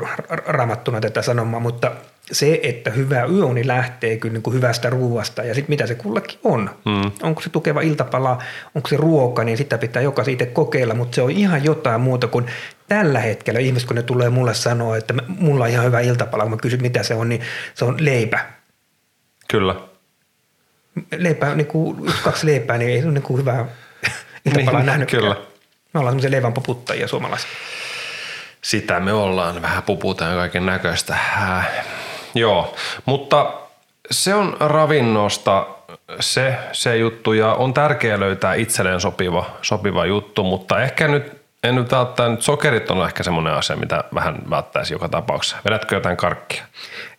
ramattuna tätä sanomaa, mutta se, että hyvä yöuni lähtee kyllä niin kuin hyvästä ruuasta ja sitten mitä se kullekin on. Mm. Onko se tukeva iltapala, onko se ruoka, niin sitä pitää jokaisen itse kokeilla, mutta se on ihan jotain muuta kuin tällä hetkellä ihmiset, kun ne tulee mulle sanoa, että mulla on ihan hyvä iltapala, kun mä kysyn mitä se on, niin se on leipä. Kyllä. Leipä, niin kuin yksi, kaksi leipää, niin ei se ole niin kuin hyvää iltapalaa niin, nähnyt. Kyllä. Me ollaan semmoisia leivän poputtajia suomalaiset. Sitä me ollaan, vähän puputaan kaiken näköistä. Joo, mutta se on ravinnosta se, se juttu ja on tärkeää löytää itselleen sopiva, sopiva juttu, mutta ehkä nyt en nyt välttää, nyt sokerit on ehkä semmoinen asia, mitä vähän välttäisi joka tapauksessa. Vedätkö jotain karkkia?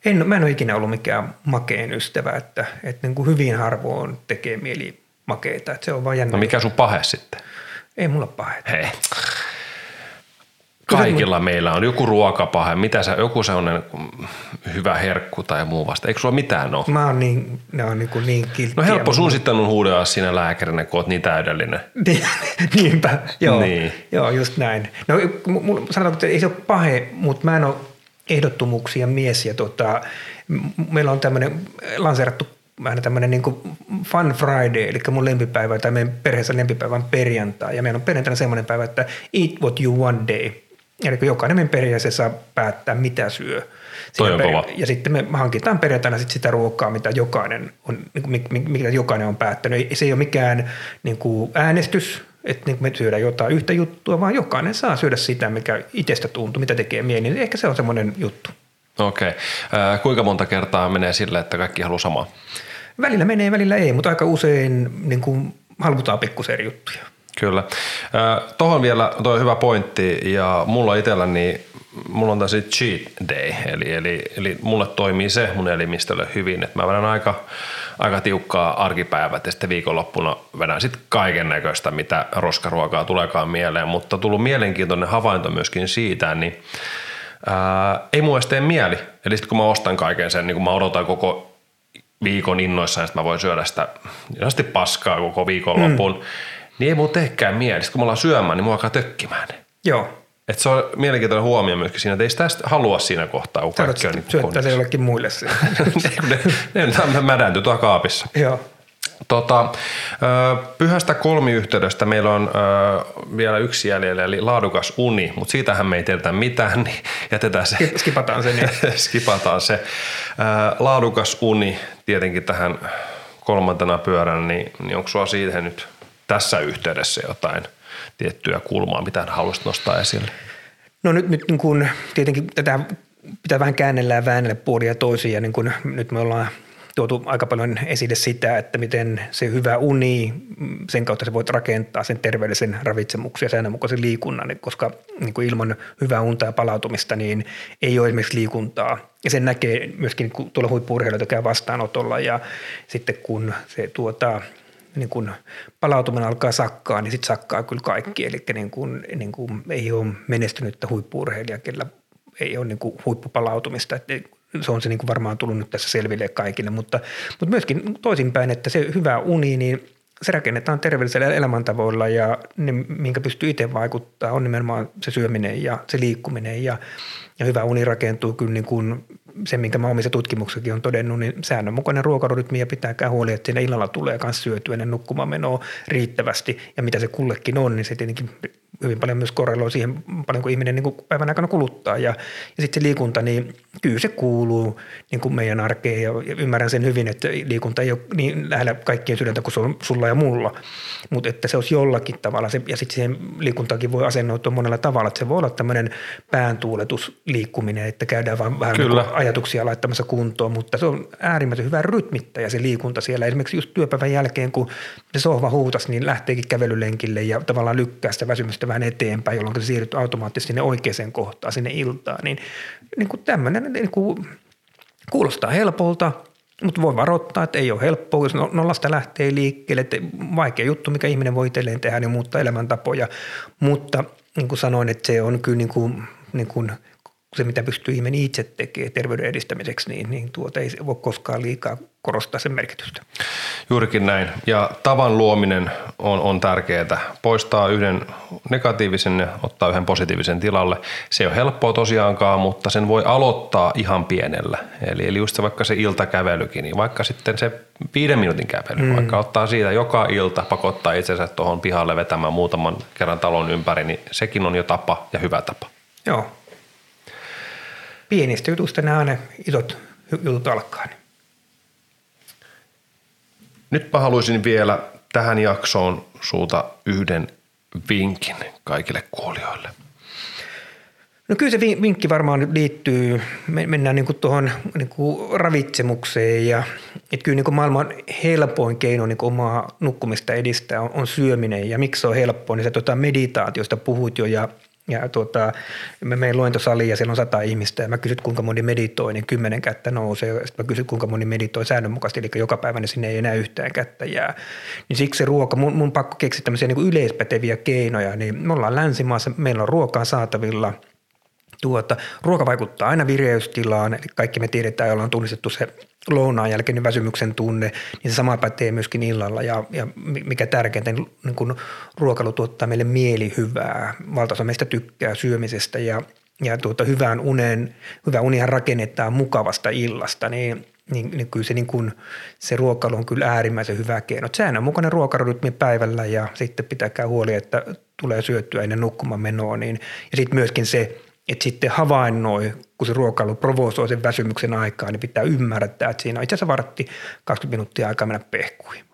En, mä en ole ikinä ollut mikään makeen ystävä, että, että niin kuin hyvin harvoin tekee mieli makeita. Että se on vaan jännä. No mikä sun pahe sitten? Ei mulla pahe. Hei. Kaikilla meillä on joku ruokapahe, mitä se, joku sellainen hyvä herkku tai muu vasta. Eikö sulla mitään ole? Mä oon niin, ne on niin, kuin niin kilttiä. No helppo sun sitten on huudella siinä lääkärinä, kun oot niin täydellinen. Niinpä, joo, niin. joo, just näin. No sanotaan, että ei se ole pahe, mutta mä en ole ehdottomuuksia mies ja tota, meillä on tämmöinen lanseerattu vähän tämmöinen niin fun Friday, eli mun lempipäivä tai meidän perheessä lempipäivä on perjantai. Ja meillä on perjantaina semmoinen päivä, että eat what you want day – Eli jokainen meidän perheessä saa päättää, mitä syö. Toi on kova. Ja sitten me hankitaan perjantaina sit sitä ruokaa, mitä jokainen on, niin mitä jokainen on päättänyt. Se ei ole mikään niin kuin äänestys, että niin me syödään jotain yhtä juttua, vaan jokainen saa syödä sitä, mikä itsestä tuntuu, mitä tekee mieli. Niin ehkä se on semmoinen juttu. Okei. Okay. kuinka monta kertaa menee sille, että kaikki haluaa samaa? Välillä menee, välillä ei, mutta aika usein niin kuin halutaan pikkusen eri juttuja. Kyllä. Tuohon vielä tuo hyvä pointti ja mulla itselläni, mulla on tässä cheat day, eli, eli, eli mulle toimii se mun elimistölle hyvin, että mä vedän aika, aika tiukkaa arkipäivät ja sitten viikonloppuna vedän sitten kaiken näköistä, mitä roskaruokaa tuleekaan mieleen, mutta tullut mielenkiintoinen havainto myöskin siitä, niin ää, ei mun edes tee mieli. Eli sitten kun mä ostan kaiken sen, niin kun mä odotan koko viikon innoissaan, että mä voin syödä sitä paskaa koko viikonloppuun, mm niin ei mun teekään mieli. Sitten kun me ollaan syömään, niin mua alkaa tökkimään. Joo. Et se on mielenkiintoinen huomio myöskin siinä, että ei sitä halua siinä kohtaa, kun kaikki on niin syöttää se jollekin muille siinä. ne, ne, ne mädäntyy tuolla kaapissa. Joo. Tota, pyhästä kolmiyhteydestä meillä on vielä yksi jäljellä, eli laadukas uni, mutta siitähän me ei tiedetä mitään, niin jätetään se. Skipataan se. Niin. Skipataan se. Laadukas uni tietenkin tähän kolmantena pyörän, niin, niin onko sulla siitä nyt tässä yhteydessä jotain tiettyä kulmaa, mitä haluaisit nostaa esille? No nyt, nyt niin kun, tietenkin tätä pitää vähän käännellä ja väännellä puolia toisiin ja niin kun, nyt me ollaan tuotu aika paljon esille sitä, että miten se hyvä uni, sen kautta se voit rakentaa sen terveellisen ravitsemuksen ja säännönmukaisen liikunnan, koska niin kuin ilman hyvää unta ja palautumista niin ei ole esimerkiksi liikuntaa. Ja sen näkee myöskin kun tuolla huippuurheilijoita käy vastaanotolla ja sitten kun se tuota, niin kun palautuminen alkaa sakkaa, niin sitten sakkaa kyllä kaikki. Eli niin kun, niin kun ei ole menestynyttä huippuurheilijaa, kellä ei ole niin kuin huippupalautumista. Että se on se niin kuin varmaan tullut nyt tässä selville kaikille, mutta, mutta myöskin toisinpäin, että se hyvä uni, niin se rakennetaan terveellisellä elämäntavoilla ja ne, minkä pystyy itse vaikuttaa, on nimenomaan se syöminen ja se liikkuminen ja, ja hyvä uni rakentuu kyllä niin kuin se, minkä mä omissa tutkimuksissakin on todennut, niin säännönmukainen ruokarytmi ja pitääkään huoli, että siinä illalla tulee myös syötyä ennen nukkumaan menoa riittävästi. Ja mitä se kullekin on, niin se tietenkin hyvin paljon myös korreloi siihen, paljon kuin ihminen niin kuin päivän aikana kuluttaa. Ja, ja sitten se liikunta, niin kyllä se kuuluu niin kuin meidän arkeen ja, ja ymmärrän sen hyvin, että liikunta ei ole niin lähellä kaikkien sydäntä kuin se on sulla ja mulla. Mutta että se olisi jollakin tavalla, se, ja sitten siihen liikuntaankin voi asennoitua monella tavalla, että se voi olla tämmöinen pääntuuletus liikkuminen, että käydään vaan vähän Kyllä. Niin ajatuksia laittamassa kuntoon, mutta se on äärimmäisen hyvä rytmittäjä se liikunta siellä. Esimerkiksi just työpäivän jälkeen, kun se sohva huutas, niin lähteekin kävelylenkille ja tavallaan lykkää sitä väsymystä vähän eteenpäin, jolloin se siirtyy automaattisesti sinne oikeaan kohtaan, sinne iltaan. Niin, niin kuin tämmöinen niin kuin, kuulostaa helpolta, mutta voi varoittaa, että ei ole helppoa, jos no, nollasta lähtee liikkeelle. Että vaikea juttu, mikä ihminen voi itselleen tehdä, niin muuttaa elämäntapoja. Mutta niin kuin sanoin, että se on kyllä niin kuin, niin kuin se, mitä pystyy ihminen itse tekemään terveyden edistämiseksi, niin, niin tuota ei voi koskaan liikaa korostaa sen merkitystä. Juurikin näin. Ja tavan luominen on, on tärkeää. Poistaa yhden negatiivisen ja ottaa yhden positiivisen tilalle. Se ei ole helppoa tosiaankaan, mutta sen voi aloittaa ihan pienellä. Eli, eli just se vaikka se iltakävelykin, niin vaikka sitten se viiden minuutin kävely, mm. vaikka ottaa siitä joka ilta, pakottaa itsensä tuohon pihalle vetämään muutaman kerran talon ympäri, niin sekin on jo tapa ja hyvä tapa. Joo, pienistä jutuista nämä ne isot jutut alkaa. Nytpä haluaisin vielä tähän jaksoon suuta yhden vinkin kaikille kuulijoille. No kyllä se vinkki varmaan liittyy, mennään niin tuohon niin ravitsemukseen ja että kyllä niin maailman helpoin keino niin omaa nukkumista edistää on, on syöminen ja miksi se on helppoa, niin se tuota meditaatiosta puhut jo ja ja tuota, mä menen luentosaliin ja siellä on sata ihmistä ja mä kysyn, kuinka moni meditoi, niin kymmenen kättä nousee. Sitten mä kysyn, kuinka moni meditoi säännönmukaisesti, eli joka päivä niin sinne ei enää yhtään kättä jää. Niin siksi se ruoka, mun, mun pakko keksiä tämmöisiä niin yleispäteviä keinoja, niin me ollaan länsimaassa, meillä on ruokaa saatavilla – Tuota, ruoka vaikuttaa aina vireystilaan, eli kaikki me tiedetään, jolla on tunnistettu se lounaan jälkeinen väsymyksen tunne, niin se sama pätee myöskin illalla ja, ja mikä tärkeintä, niin, niin kun ruokailu tuottaa meille mielihyvää. Valtaosa meistä tykkää syömisestä ja, ja tuota, hyvään unen, hyvä unihan rakennetaan mukavasta illasta, niin niin, niin kyllä se, niin kun, se ruokailu on kyllä äärimmäisen hyvä keino. Säännönmukainen ruokarytmi päivällä ja sitten pitääkää huoli, että tulee syöttyä ennen nukkumaan menoa. Niin, ja sitten myöskin se, että sitten havainnoi, kun se ruokailu provosoi sen väsymyksen aikaa, niin pitää ymmärtää, että siinä on itse asiassa vartti 20 minuuttia aikaa mennä pehkuihin.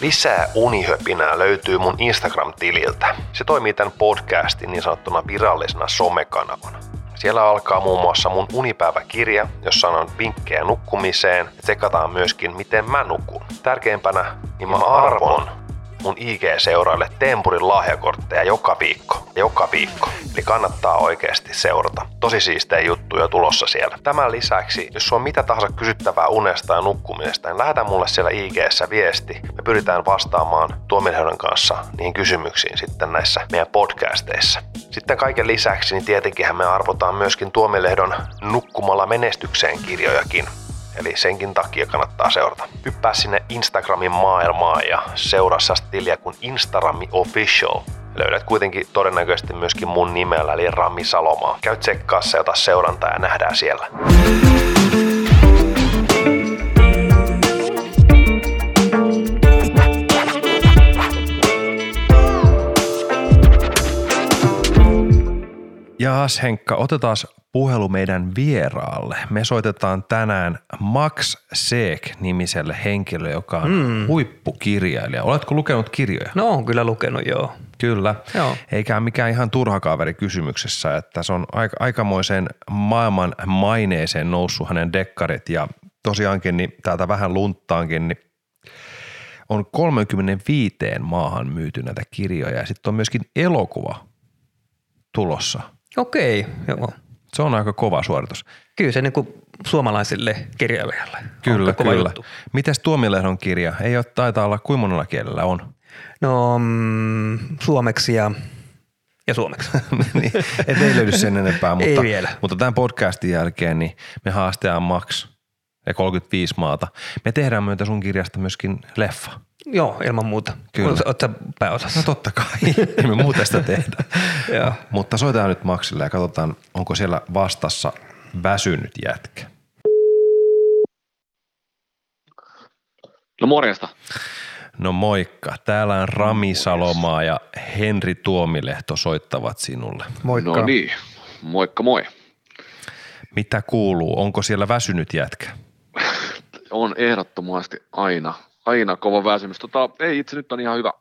Lisää unihöpinää löytyy mun Instagram-tililtä. Se toimii tämän podcastin niin sanottuna virallisena somekanavana. Siellä alkaa muun muassa mun unipäiväkirja, jossa on vinkkejä nukkumiseen ja tsekataan myöskin, miten mä nukun. Tärkeimpänä, niin mä arvon mun IG-seuraille Tempurin lahjakortteja joka viikko. Joka viikko. Eli kannattaa oikeasti seurata. Tosi siistejä juttuja tulossa siellä. Tämän lisäksi, jos sulla on mitä tahansa kysyttävää unesta ja nukkumisesta, niin lähetä mulle siellä ig viesti. Me pyritään vastaamaan tuomilehden kanssa niihin kysymyksiin sitten näissä meidän podcasteissa. Sitten kaiken lisäksi, niin tietenkin me arvotaan myöskin tuomilehdon nukkumalla menestykseen kirjojakin. Eli senkin takia kannattaa seurata. Hyppää sinne Instagramin maailmaan ja seuraa tiliä kuin Instarami Official. Löydät kuitenkin todennäköisesti myöskin mun nimellä, eli Rami Salomaa. Käy tsekkaassa ja ota seurantaa ja nähdään siellä. Jaas Henkka, otetaan puhelu meidän vieraalle. Me soitetaan tänään Max Seek-nimiselle henkilölle, joka on mm. huippukirjailija. Oletko lukenut kirjoja? No on kyllä lukenut, joo. Kyllä, joo. eikä mikään ihan turha kaveri kysymyksessä, että se on aika, aikamoiseen maailman maineeseen noussut hänen dekkarit ja tosiaankin niin täältä vähän lunttaankin, niin on 35 maahan myyty näitä kirjoja ja sitten on myöskin elokuva tulossa. Okei, joo. Se on aika kova suoritus. Kyllä se niin kuin suomalaisille kirjailijalle Kyllä, on kova kyllä. Juttu. Mites Tuomilehdon kirja? Ei ole, taitaa olla, kuin monella kielellä on? No mm, suomeksi ja, ja suomeksi. niin, et ei löydy sen enempää, mutta, ei vielä. mutta tämän podcastin jälkeen niin me haastetaan Max ja 35 maata. Me tehdään myötä sun kirjasta myöskin leffa. Joo, ilman muuta. Kyllä. Oletko pääosassa? No totta kai, ei me muuta sitä tehdä. Joo. Mutta soitetaan nyt Maxille ja katsotaan, onko siellä vastassa väsynyt jätkä. No morjesta. No moikka. Täällä on Rami Salomaa ja Henri Tuomilehto soittavat sinulle. Moikka. No niin, moikka moi. Mitä kuuluu? Onko siellä väsynyt jätkä? on ehdottomasti aina aina kova väsymys. Tota, ei itse nyt on ihan hyvä,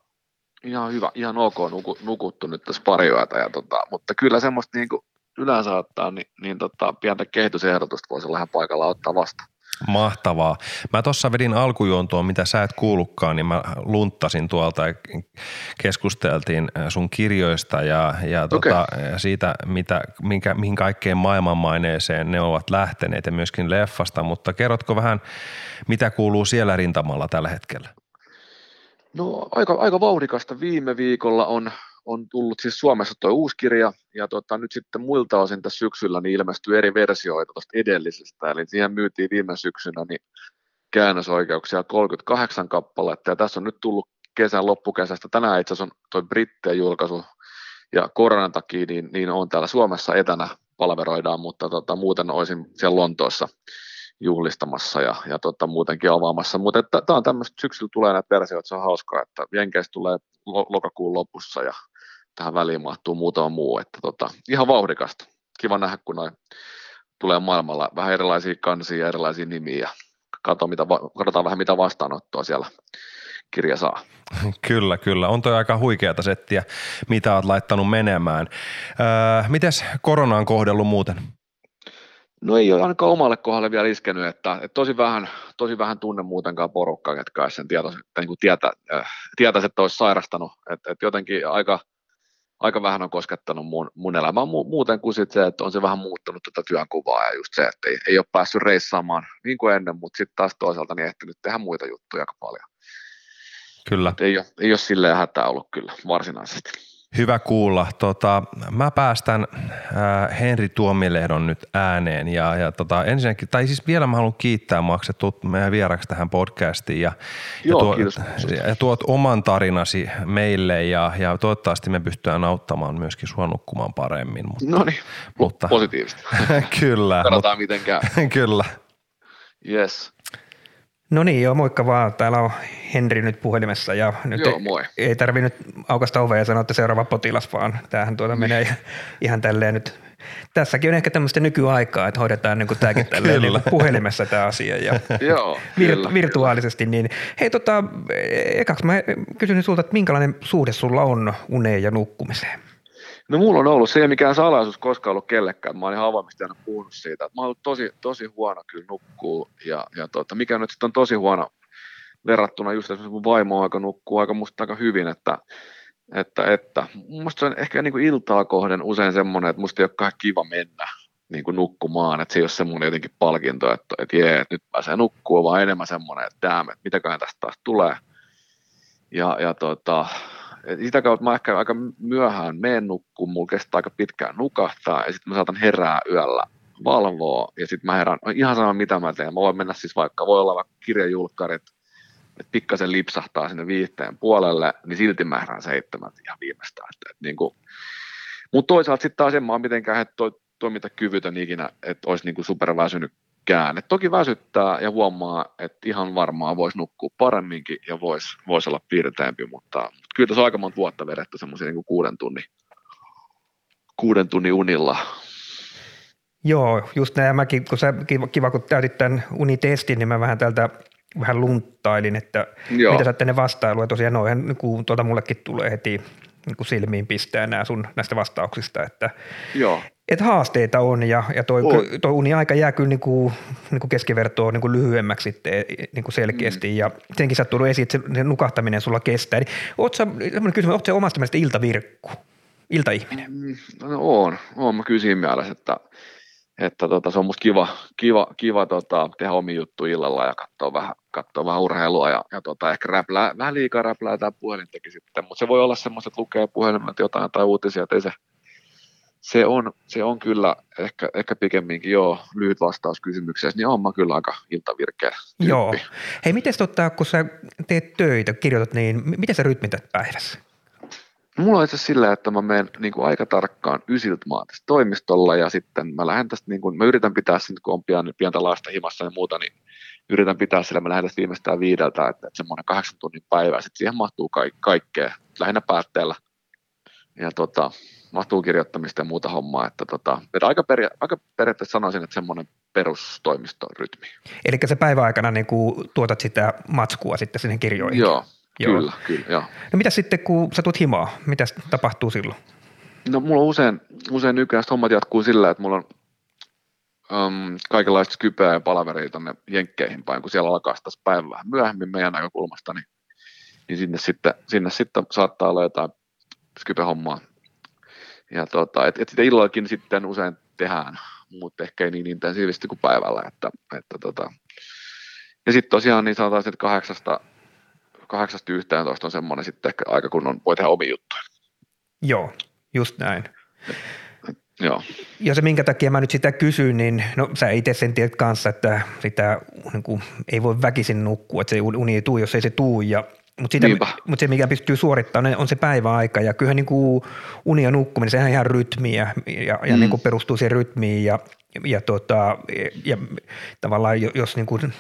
ihan hyvä, ihan ok nuku, nukuttu nyt tässä pari yötä, ja tota, mutta kyllä semmoista niin kuin yleensä ottaa, niin, niin tota, pientä kehitysehdotusta voisi olla ihan paikalla ottaa vastaan. Mahtavaa. Mä tuossa vedin alkujuontoon, mitä sä et kuullutkaan, niin mä lunttasin tuolta ja keskusteltiin äh, sun kirjoista ja, ja okay. tota, siitä, mitä, minkä, mihin kaikkeen maailmanmaineeseen ne ovat lähteneet ja myöskin leffasta, mutta kerrotko vähän, mitä kuuluu siellä rintamalla tällä hetkellä? No aika, aika vauhdikasta. Viime viikolla on on tullut siis Suomessa tuo uusi kirja, ja tota, nyt sitten muilta osin tässä syksyllä niin ilmestyy eri versioita tuosta edellisestä, eli siihen myytiin viime syksynä niin käännösoikeuksia 38 kappaletta, ja tässä on nyt tullut kesän loppukesästä, tänään itse asiassa on tuo Britteen julkaisu, ja koronan takia niin, niin on täällä Suomessa etänä palveroidaan, mutta tota, muuten olisin siellä Lontoossa juhlistamassa ja, ja tota, muutenkin avaamassa. Mutta tämä on tämmöistä, syksyllä tulee näitä versioita, se on hauskaa, että Jenkeistä tulee lokakuun lopussa ja tähän väliin mahtuu muutama muu, että tota, ihan vauhdikasta. Kiva nähdä, kun noin tulee maailmalla vähän erilaisia kansia ja erilaisia nimiä ja katso, mitä, katsotaan vähän mitä vastaanottoa siellä kirja saa. Kyllä, kyllä. On toi aika huikeata settiä, mitä olet laittanut menemään. Öö, mites korona on kohdellut muuten? No ei ole ainakaan omalle kohdalle vielä iskenyt, että, että tosi, vähän, tosi vähän tunne muutenkaan porukkaa, ketkä sen tietäisi, niin tietä, äh, tietäisi, että olisi sairastanut. Että, että jotenkin aika, aika vähän on koskettanut mun, mun elämää muuten kuin sit se, että on se vähän muuttanut tätä työnkuvaa ja just se, että ei, ei ole päässyt reissaamaan niin kuin ennen, mutta sitten taas toisaalta niin ehtinyt tehdä muita juttuja aika paljon. Kyllä. ei, ole, ei ole silleen hätää ollut kyllä varsinaisesti. Hyvä kuulla. Tota, mä päästän äh, Henri Tuomilehdon nyt ääneen ja, ja tota, ensinnäkin, tai siis vielä mä haluan kiittää maksetut meidän vieraksi tähän podcastiin ja, Joo, ja, tuo, kiitos. ja tuot oman tarinasi meille ja, ja toivottavasti me pystytään auttamaan myöskin sua nukkumaan paremmin. Mutta, No niin, Mutta- positiivista. kyllä, Katsotaan miten käy. mutta, kyllä. Yes. No niin, joo, moikka vaan. Täällä on Henri nyt puhelimessa ja nyt Joo, ei, moi. ei tarvi nyt aukasta ovea ja sanoa, että seuraava potilas, vaan tämähän tuota menee ihan tälleen nyt. Tässäkin on ehkä tämmöistä nykyaikaa, että hoidetaan niin tämäkin tälleen niin puhelimessa tämä asia ja Joo, vir- kyllä. virtuaalisesti. Niin, hei tota, ekaksi mä kysyn sinulta, että minkälainen suhde sulla on uneen ja nukkumiseen? No mulla on ollut, se ei ole mikään salaisuus koskaan ollut kellekään. Mä oon ihan avoimesti aina puhunut siitä, että mä oon ollut tosi, tosi huono kyllä nukkuu. Ja, ja tota, mikä nyt sitten on tosi huono verrattuna just esimerkiksi mun vaimo aika nukkuu aika musta aika hyvin, että, että, että musta se on ehkä niin kuin iltaa kohden usein semmoinen, että musta ei ole kauhean kiva mennä niin kuin nukkumaan, että se ei ole semmoinen jotenkin palkinto, että, että jee, että nyt pääsee nukkua, vaan enemmän semmoinen, että damn, että mitäköhän tästä taas tulee. Ja, ja tota, sitä kautta mä ehkä aika myöhään menen nukkuun, mulla kestää aika pitkään nukahtaa ja sitten mä saatan herää yöllä valvoa ja sitten mä herään, ihan sama mitä mä teen, mä voin mennä siis vaikka, voi olla vaikka kirjajulkkarit, että pikkasen lipsahtaa sinne viihteen puolelle, niin silti mä herään seitsemät ihan viimeistään. Että, että niin kuin, mutta toisaalta sitten taas en mä ole mitenkään toi, toimintakyvytön ikinä, että olisi niin kuin superväsynytkään. Et toki väsyttää ja huomaa, että ihan varmaan voisi nukkua paremminkin ja voisi vois olla piirteempi, mutta, mutta kyllä tässä on aika monta vuotta vedetty semmoisia niin kuuden tunnin, kuuden tunnin unilla. Joo, just näin. Mäkin, kun sä, kiva, kiva, kun täytit tämän unitestin, niin mä vähän tältä vähän lunttailin, että Joo. mitä sä ootte ne vastailuja. Tosiaan noihän, niin kuin, tuota mullekin tulee heti niin kuin silmiin pistää nämä sun näistä vastauksista, että Joo, et haasteita on ja, ja toi, On. toi uniaika jää kyllä niin kuin, niin kuin keskivertoon niin kuin lyhyemmäksi sitten niin kuin selkeästi mm. ja senkin sä tullut esiin, että se, se nukahtaminen sulla kestää. Niin, oot sä, kysymys, oot sä omasta mielestä iltavirkku, iltaihminen? Mm, No on, on mä kyllä siinä mielessä, että, että tota, se on musta kiva, kiva, kiva tota, tehdä omi juttu illalla ja katsoa vähän, katsoa vähän urheilua ja, ja tota, ehkä räplää, vähän liikaa räplää tämä puhelintekin sitten, mutta se voi olla semmoista, että lukee puhelimelta jotain tai uutisia, että ei se, se on, se on kyllä ehkä, ehkä pikemminkin joo, lyhyt vastaus kysymykseen, niin on mä kyllä aika iltavirkeä tyyppi. Joo. Hei, miten tota, kun sä teet töitä, kirjoitat, niin miten sä rytmität päivässä? Mulla on itse asiassa sillä, että mä menen niin kuin aika tarkkaan ysiltä mä oon tässä toimistolla ja sitten mä lähden tästä, niin kuin, mä yritän pitää sen, kun on pian, pientä lasta himassa ja muuta, niin yritän pitää sillä, mä lähden tästä viimeistään viideltä, että, että semmoinen kahdeksan tunnin päivä, sitten siihen mahtuu ka- kaikkea, lähinnä päätteellä ja tota, mahtuu kirjoittamista ja muuta hommaa, että, tota, että aika, peria- aika periaatteessa sanoisin, että semmoinen perustoimistorytmi. Eli sä päiväaikana niin kuin tuotat sitä matskua sitten sinne kirjoihin. Joo, Joo. kyllä, kyllä, joo. No mitä sitten, kun sä tulet himaa, mitä tapahtuu silloin? No mulla on usein, usein nykyään hommat jatkuu sillä, että mulla on um, kaikenlaista skypeä ja palaveria tonne jenkkeihin päin, kun siellä alkaa taas päivä vähän myöhemmin meidän näkökulmasta, niin, niin sinne, sitten, sinne sitten saattaa olla jotain skype-hommaa. Ja tota, et, et sitä illallakin sitten usein tehdään, mutta ehkä ei niin intensiivisesti kuin päivällä. Että, että tota. Ja sitten tosiaan niin sanotaan, että kahdeksasta, kahdeksasta 11 on semmoinen sitten ehkä aika, kun on, voi tehdä omia juttuja. Joo, just näin. Joo. Ja se, minkä takia mä nyt sitä kysyn, niin no sä itse sen tiedät kanssa, että sitä niin kuin, ei voi väkisin nukkua, että se uni ei tuu, jos ei se tuu. Ja, mutta, sitä, Niinpä. mutta se, mikä pystyy suorittamaan, on se päiväaika. Ja kyllähän niin kuin uni ja nukkuminen, sehän on ihan rytmiä ja, ja Mm. niin kuin perustuu siihen rytmiin. Ja, ja, tota, ja tavallaan jo- jos niin kuin,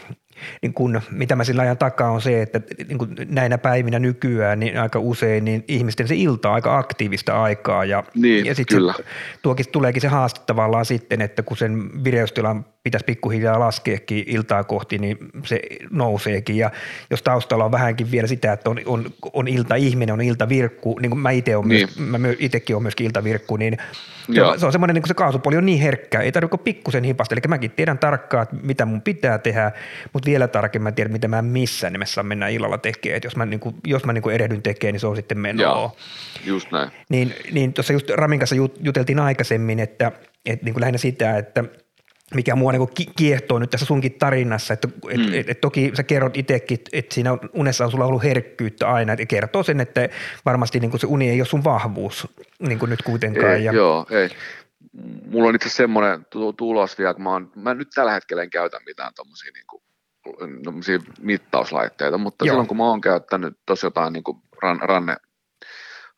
niin kun, mitä mä sillä ajan takaa on se, että niin kun näinä päivinä nykyään niin aika usein niin ihmisten se ilta on aika aktiivista aikaa ja, Niin, ja sit kyllä. Se, tuokin tuleekin se haaste tavallaan sitten, että kun sen vireystilan pitäisi pikkuhiljaa laskeekin iltaa kohti, niin se nouseekin ja jos taustalla on vähänkin vielä sitä, että on, on, on ilta-ihminen, on iltavirkku, niin kuin mä itse olen Niin. myös, mä itsekin olen myöskin iltavirkku, niin se Joo. se on semmoinen, niin kuin se kaasupoli on niin herkkä, ei tarvitse pikkusen hipasta, eli mäkin tiedän tarkkaan, että mitä mun pitää tehdä, mutta vielä tarkemmin tiedän, mitä mä missään nimessä mennä illalla tekemään, että jos mä, niin kuin, jos mä niin kuin erehdyn tekemään, niin se on sitten menoa. Joo, just näin. Niin, niin tuossa just Ramin kanssa jut- juteltiin aikaisemmin, että, että niin kuin lähinnä sitä, että mikä mua niin kiehtoo nyt tässä sunkin tarinassa, että mm. et, et, et toki sä kerrot itsekin, että siinä unessa on sulla ollut herkkyyttä aina, että kertoo sen, että varmasti niin se uni ei ole sun vahvuus niin nyt kuitenkaan. Ei, ja... Joo, ei. Mulla on itse asiassa semmoinen tulos vielä, että mä, oon, mä nyt tällä hetkellä en käytä mitään tommosia, niin kuin, mittauslaitteita, mutta Joo. silloin kun mä oon käyttänyt tosi jotain niin kuin ran, ranne,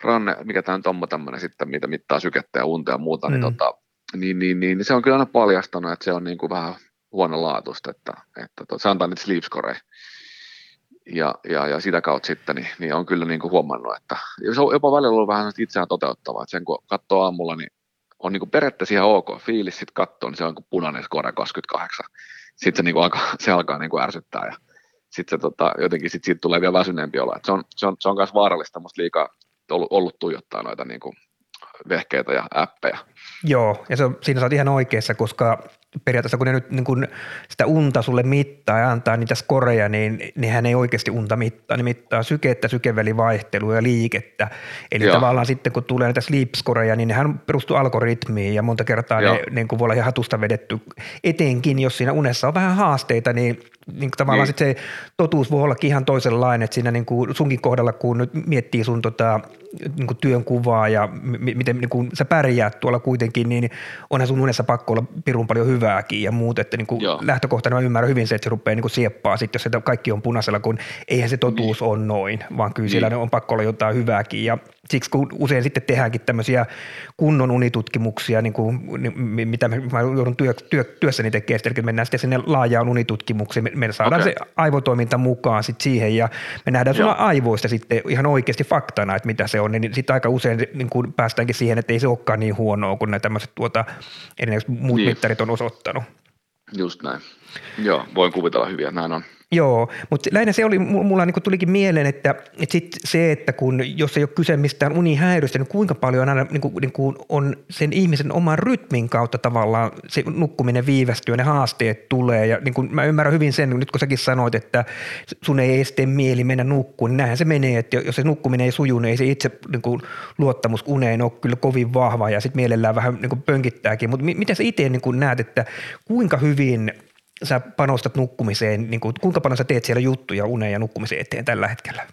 ranne, mikä tämä nyt on tämmöinen sitten, mitä mittaa sykettä ja unta ja muuta, niin mm. niin tota, niin, niin, niin, niin se on kyllä aina paljastanut, että se on niin kuin vähän huonolaatuista, että, että to, se antaa niitä sleep score. Ja, ja, ja, sitä kautta sitten niin, niin on kyllä niin kuin huomannut, että se on jopa välillä ollut vähän itseään toteuttavaa, että sen kun katsoo aamulla, niin on niin kuin periaatteessa ihan ok fiilis, sitten katsoo, niin se on kuin punainen score 28. Sitten se, niin kuin alkaa, se alkaa niin kuin ärsyttää ja sitten se tota, jotenkin sit siitä tulee vielä väsyneempi olo. se on, se on, se on myös vaarallista musta liikaa ollut, ollut tuijottaa noita niin kuin vehkeitä ja appeja. Joo, ja se siinä sä oot ihan oikeassa, koska periaatteessa kun ne nyt niin kun sitä unta sulle mittaa ja antaa niitä skoreja, niin nehän ei oikeasti unta mittaa, ne mittaa sykettä, sykevälivaihtelua ja liikettä. Eli Joo. tavallaan sitten kun tulee näitä sleep skoreja, niin nehän perustuu algoritmiin ja monta kertaa Joo. ne niin voi olla ihan hatusta vedetty. Etenkin jos siinä unessa on vähän haasteita, niin niin tavallaan niin. sit se totuus voi ollakin ihan toisenlainen, että siinä niin kuin sunkin kohdalla, kun nyt miettii sun tota, niin kuin työn kuvaa ja m- miten niin sä pärjäät tuolla kuitenkin, niin onhan sun unessa pakko olla pirun paljon hyvääkin ja muut, että niin kuin lähtökohtana mä ymmärrän hyvin se, että se rupeaa niin kuin sieppaa sitten, jos se kaikki on punaisella, kun eihän se totuus niin. ole noin, vaan kyllä niin. siellä on pakko olla jotain hyvääkin ja siksi kun usein sitten tehdäänkin tämmöisiä kunnon unitutkimuksia, niin kuin, niin, mitä mä, mä joudun työ, työ, työssäni tekemään, eli mennään sitten sinne laajaan unitutkimukseen, me, me saadaan okay. se aivotoiminta mukaan sitten siihen ja me nähdään sulla aivoista sitten ihan oikeasti faktana, että mitä se on, niin sitten aika usein niin kuin päästäänkin siihen, että ei se olekaan niin huonoa kuin nämä tämmöiset tuota, muut niin. mittarit on osoittanut. Just näin. Joo, voin kuvitella hyviä, näin on. Joo, mutta lähinnä se oli, mulla niin tulikin mieleen, että, että sit se, että kun jos ei ole kyse mistään unihäiriöstä, niin kuinka paljon aina niin kuin, niin kuin on sen ihmisen oman rytmin kautta tavallaan se nukkuminen viivästyy ja ne haasteet tulee. Ja niin kuin mä ymmärrän hyvin sen, nyt kun säkin sanoit, että sun ei este mieli mennä nukkuun, niin näinhän se menee, että jos se nukkuminen ei suju, niin ei se itse niin kuin, luottamus uneen ole kyllä kovin vahva ja sitten mielellään vähän niin kuin pönkittääkin. Mutta miten sä itse niin näet, että kuinka hyvin – sä panostat nukkumiseen, niin kuin, kuinka paljon sä teet siellä juttuja uneen ja nukkumisen eteen tällä hetkellä?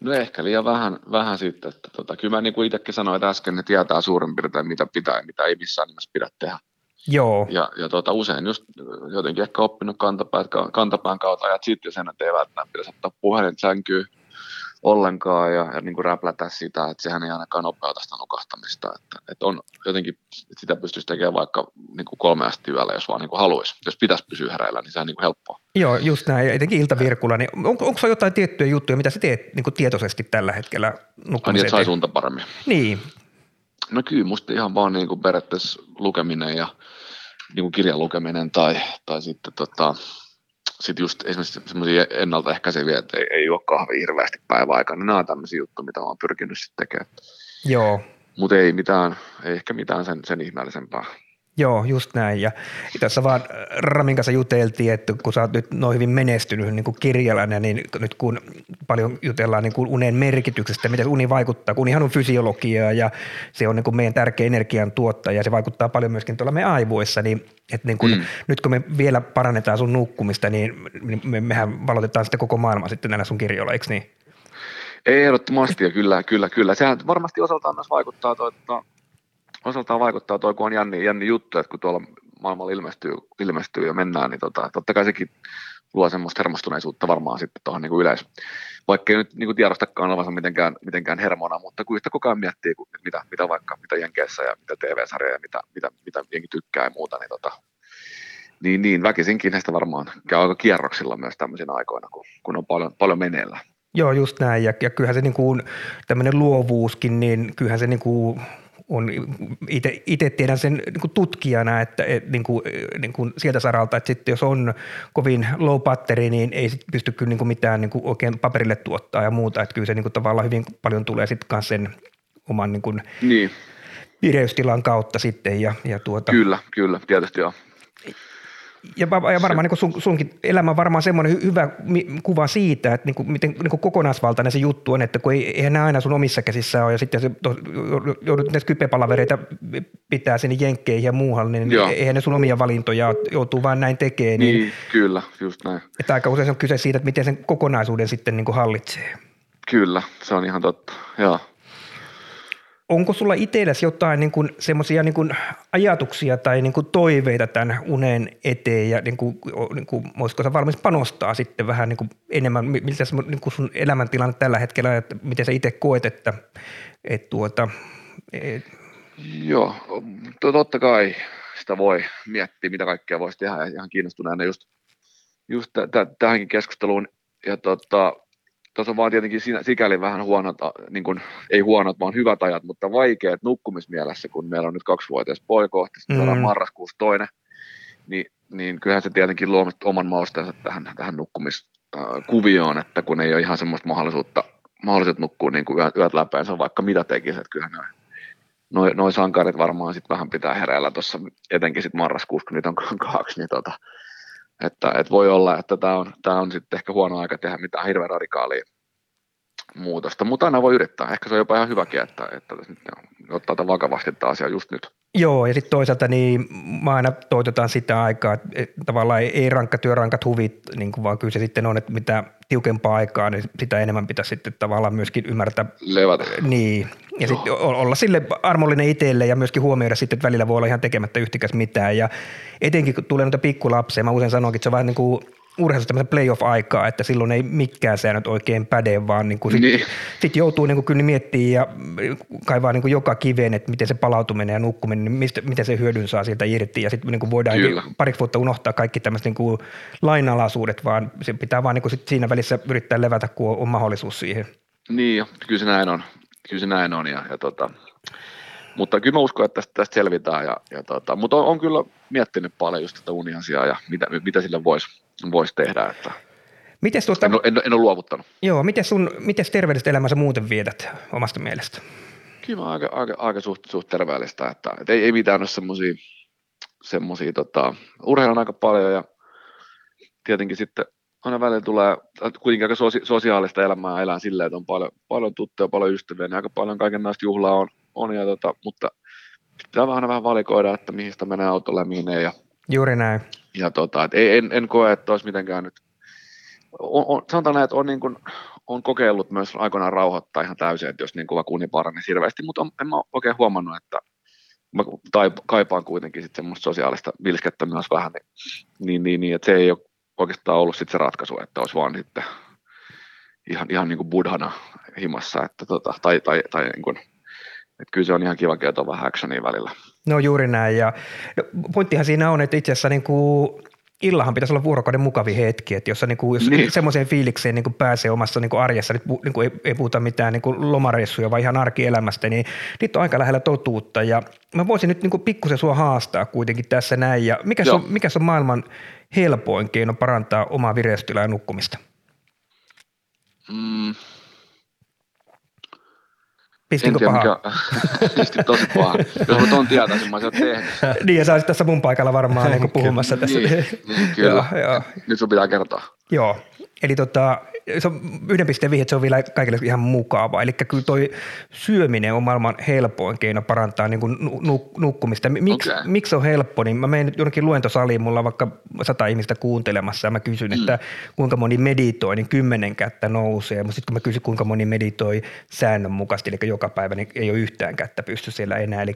No ehkä liian vähän, vähän sitten, että tota, kyllä mä niin kuin itsekin sanoin äsken, ne tietää suurin piirtein mitä pitää ja mitä ei missään nimessä pidä tehdä. Joo. Ja, ja tota, usein just jotenkin ehkä oppinut kantapään, kantapään kautta ajat sitten sen, että ei välttämättä pitäisi ottaa puhelin sänkyyn ollenkaan ja, ja niin kuin räplätä sitä, että sehän ei ainakaan nopeuta sitä nukahtamista. Että, että on jotenkin, että sitä pystyisi tekemään vaikka niin kuin kolme asti yöllä, jos vaan niin kuin haluaisi. Jos pitäisi pysyä hereillä, niin se on niin kuin helppoa. Joo, just näin. Ja etenkin iltavirkulla. Niin on, onko se jotain tiettyjä juttuja, mitä sä teet niin kuin tietoisesti tällä hetkellä nukkumiseen? Niin, että saisi unta paremmin. Niin. No kyllä, musta ihan vaan niin kuin periaatteessa lukeminen ja niin kuin kirjan lukeminen tai, tai sitten tota, sitten just esimerkiksi semmoisia ennaltaehkäiseviä, että ei, ei juo kahvi hirveästi päiväaikaan, niin nämä on tämmöisiä juttuja, mitä olen pyrkinyt sitten tekemään. Joo. Mutta ei mitään, ei ehkä mitään sen, sen ihmeellisempää. Joo, just näin. Ja tässä vaan Ramin kanssa juteltiin, että kun sä oot nyt noin hyvin menestynyt niin kuin kirjalainen, niin nyt kun paljon jutellaan niin kuin unen merkityksestä, miten uni vaikuttaa, kun unihan on fysiologiaa ja se on niin kuin meidän tärkeä energian tuottaja ja se vaikuttaa paljon myöskin tuolla meidän aivoissa, niin, että niin kuin, mm. nyt kun me vielä parannetaan sun nukkumista, niin, niin me, mehän valotetaan sitten koko maailma sitten näillä sun kirjoilla, eikö niin? Ehdottomasti ja kyllä, kyllä, kyllä. Sehän varmasti osaltaan myös vaikuttaa, toi, että osaltaan vaikuttaa tuo, kun on jänni, jänni juttu, että kun tuolla maailmalla ilmestyy, ilmestyy ja mennään, niin tota, totta kai sekin luo semmoista hermostuneisuutta varmaan sitten tuohon niin yleis. Vaikka ei nyt niin kuin tiedostakaan olevansa mitenkään, mitenkään hermona, mutta kun yhtä koko ajan miettii, mitä, mitä vaikka mitä Jenkeissä ja mitä TV-sarjoja ja mitä, mitä, mitä jenki tykkää ja muuta, niin, tota, niin, niin väkisinkin heistä varmaan käy aika kierroksilla myös tämmöisinä aikoina, kun, kun on paljon, paljon meneillä. Joo, just näin. Ja, ja kyllähän se niin kuin, tämmöinen luovuuskin, niin kyllähän se niin kuin on itse tiedän sen niin kuin tutkijana, että et, niin kuin, niin kuin sieltä saralta, että sitten jos on kovin low batteri, niin ei sit pysty kyllä niin kuin mitään niin kuin oikein paperille tuottaa ja muuta, että kyllä se niin kuin tavallaan hyvin paljon tulee sitten kanssa sen oman niin kuin niin. vireystilan kautta sitten. Ja, ja tuota. Kyllä, kyllä, tietysti joo. Ja, ja varmaan niin sun, sunkin elämä on varmaan semmoinen hyvä kuva siitä, että niin kuin, miten niin kuin kokonaisvaltainen se juttu on, että kun ei, eihän nämä aina sun omissa käsissä ole ja sitten se, to, joudut näitä kypepalavereita pitää sinne jenkkeihin ja muualle, niin Joo. eihän ne sun omia valintoja joutuu vaan näin tekemään. Niin, niin, kyllä, just näin. Että aika usein se on kyse siitä, että miten sen kokonaisuuden sitten niin kuin hallitsee. Kyllä, se on ihan totta, joo. Onko sulla itsellesi jotain niin semmoisia niin ajatuksia tai niin kuin toiveita tämän unen eteen ja niin kuin, niin kuin, voisiko sä valmis panostaa sitten vähän niin kuin enemmän, miltä se, niin kuin sun elämäntilanne tällä hetkellä, että miten sä itse koet, että, että tuota, et... Joo, totta kai sitä voi miettiä, mitä kaikkea voisi tehdä. Ja ihan kiinnostuneena just, just tähänkin keskusteluun. Ja tota, tuossa on vaan tietenkin siinä, sikäli vähän huonot, niin kuin, ei huonot, vaan hyvät ajat, mutta vaikeat nukkumismielessä, kun meillä on nyt kaksivuotias poikohti, sitten mm. marraskuussa toinen, niin, niin kyllähän se tietenkin luo oman mausteensa tähän, tähän nukkumiskuvioon, että kun ei ole ihan semmoista mahdollisuutta, mahdollisuutta nukkua niin kuin yöt, yöt läpeensä, vaikka mitä tekisi, että kyllähän noin noi, noi sankarit varmaan sitten vähän pitää hereillä tuossa, etenkin sitten marraskuussa, kun niitä on kaksi, niin tota, että, että voi olla, että tämä on, tämä on sitten ehkä huono aika tehdä mitään hirveän radikaalia muutosta, mutta aina voi yrittää. Ehkä se on jopa ihan hyväkin, että, että ottaa tämän vakavasti tämä asia just nyt. Joo, ja sitten toisaalta niin mä aina toitotan sitä aikaa, että tavallaan ei, ei rankka työ, rankat huvit, niin kuin vaan kyllä se sitten on, että mitä tiukempaa aikaa, niin sitä enemmän pitäisi sitten tavallaan myöskin ymmärtää. Levätä. Niin, ja sitten olla sille armollinen itselle ja myöskin huomioida sitten, että välillä voi olla ihan tekemättä yhtikäs mitään. Ja etenkin kun tulee noita pikkulapsia, mä usein sanonkin, että se on vähän niin kuin urheilussa tämmöistä playoff-aikaa, että silloin ei mikään säännöt oikein päde, vaan niin kuin sit, niin. sit joutuu niin kuin kyllä miettimään ja kaivaa niin kuin joka kiveen, että miten se palautuminen ja nukkuminen, niin mistä, miten se hyödyn saa sieltä irti ja sitten niin voidaan kyllä. pariksi vuotta unohtaa kaikki tämmöiset niin kuin lainalaisuudet, vaan se pitää vaan niin kuin sit siinä välissä yrittää levätä, kun on, on mahdollisuus siihen. Niin, kyllä se näin on. Kyllä se näin on ja, ja tota, mutta kyllä mä uskon, että tästä, tästä selvitään. Ja, ja tota, mutta on, on, kyllä miettinyt paljon just tätä uniasiaa ja mitä, mitä sille voisi vois tehdä. Että Mites tuota, en, en, en, ole luovuttanut. Joo, miten sun, miten terveellistä elämänsä muuten vietät omasta mielestä? Kyllä aika, aika, aika suht, suht terveellistä, että, että ei, ei mitään ole semmoisia, semmosia, tota, urheilun aika paljon ja tietenkin sitten aina välillä tulee kuitenkin aika sosi, sosiaalista elämää elää silleen, että on paljon, paljon tuttuja, paljon ystäviä, niin aika paljon kaikenlaista juhlaa on, on ja tota, mutta pitää vähän, vähän valikoida, että mihin sitä menee autolla ja mihin ei. Ja, Juuri näin. Ja tota, et en, en koe, että olisi mitenkään nyt, on, on, sanotaan näin, että on, niin kuin, on kokeillut myös aikoinaan rauhoittaa ihan täysin, että jos niin kuin vaikka uni paranee hirveästi, mutta on, en mä oikein huomannut, että mä tai, kaipaan kuitenkin sitten semmoista sosiaalista vilskettä myös vähän, niin, niin, niin, niin että se ei ole oikeastaan ollut sitten se ratkaisu, että olisi vaan sitten ihan, ihan niin kuin buddhana himassa, että tota, tai, tai, tai niin kuin, että kyllä se on ihan kiva kertoa vähän actionia välillä. No juuri näin. Ja no, pointtihan siinä on, että itse asiassa niin kuin illahan pitäisi olla vuorokauden mukavi hetki, että jossa niin kuin, jos niin. semmoiseen fiilikseen niin kuin pääsee omassa niin kuin arjessa, nyt niin kuin ei, ei puhuta mitään niin kuin lomareissuja, vaan ihan arkielämästä, niin niitä on aika lähellä totuutta. Ja mä voisin nyt niin kuin pikkusen sua haastaa kuitenkin tässä näin. Ja mikä, on, mikä on maailman helpoin keino parantaa omaa vireystilaa ja nukkumista? Mm, Pistinkö paha? Mikä... Pisti tosi paha. Jos mä ton tietäisin, mä olisin tehnyt. niin, ja sä olisit tässä mun paikalla varmaan niin puhumassa tässä. niin, niin, kyllä. joo, joo. Nyt sun pitää kertoa. Joo, eli tota, se on yhden pisteen vihje, että se on vielä kaikille ihan mukava. Eli kyllä toi syöminen on maailman helpoin keino parantaa niin kuin nuk- nukkumista. Miksi okay. miksi on helppo? Niin mä menen jonnekin luentosaliin, mulla on vaikka sata ihmistä kuuntelemassa ja mä kysyn, mm. että kuinka moni meditoi, niin kymmenen kättä nousee. Mutta sitten kun mä kysyn, kuinka moni meditoi säännönmukaisesti, eli joka päivä, niin ei ole yhtään kättä pysty siellä enää. Eli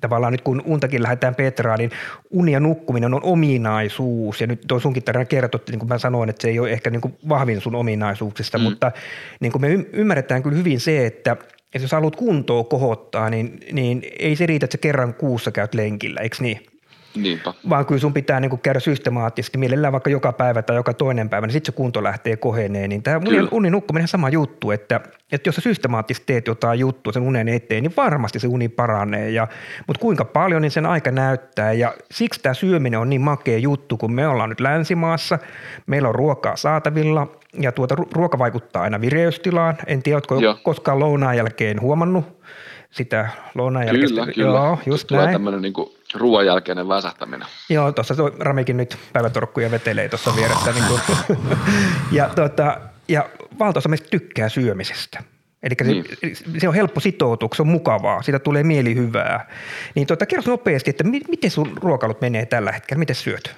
tavallaan nyt kun untakin lähdetään Petraan, niin uni ja nukkuminen on ominaisuus. Ja nyt tuo sunkin tarina kertoi, niin kuin mä sanoin, että se ei ole ehkä niin kuin vahvin sun ominaisuuksista, mm. mutta niin kuin me ymmärretään kyllä hyvin se, että, että jos haluat kuntoa kohottaa, niin, niin ei se riitä, että sä kerran kuussa käyt lenkillä, eikö niin? Niinpä. Vaan kyllä sun pitää niin käydä systemaattisesti, mielellään vaikka joka päivä tai joka toinen päivä, niin sitten se kunto lähtee koheneen. Niin tämä unen, unin nukkuminen on sama juttu, että, että jos sä systemaattisesti teet jotain juttua sen unen eteen, niin varmasti se uni paranee. Ja, mutta kuinka paljon, niin sen aika näyttää. Ja siksi tämä syöminen on niin makea juttu, kun me ollaan nyt länsimaassa, meillä on ruokaa saatavilla ja tuota, ruoka vaikuttaa aina vireystilaan. En tiedä, oletko Joo. koskaan lounaan jälkeen huomannut sitä lounaan jälkeen. Kyllä, kyllä. Joo, just Tulee näin. tämmöinen niin kuin Ruoan jälkeinen väsähtäminen. Joo, tuossa Ramikin nyt päivätorkkuja vetelee tuossa vieressä. niin kuin. ja, tuota, ja valtaosa meistä tykkää syömisestä. Eli se, niin. se on helppo sitoutua, se on mukavaa, siitä tulee mieli hyvää. Niin tuota, kerro nopeasti, että mi- miten sun ruokailut menee tällä hetkellä, miten syöt?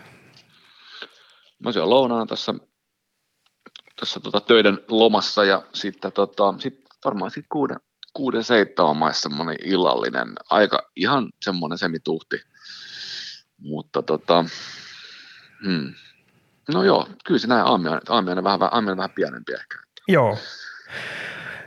Mä syön lounaan tässä, tässä tota töiden lomassa ja sitten tota, sit varmaan sit kuuden, kuuden seitsemän maissa semmoinen illallinen, aika ihan semmoinen semituhti. Mutta tota, hmm. no joo, kyllä se näin aamiainen, aamiainen vähän, aamiainen vähän pienempi ehkä. Joo.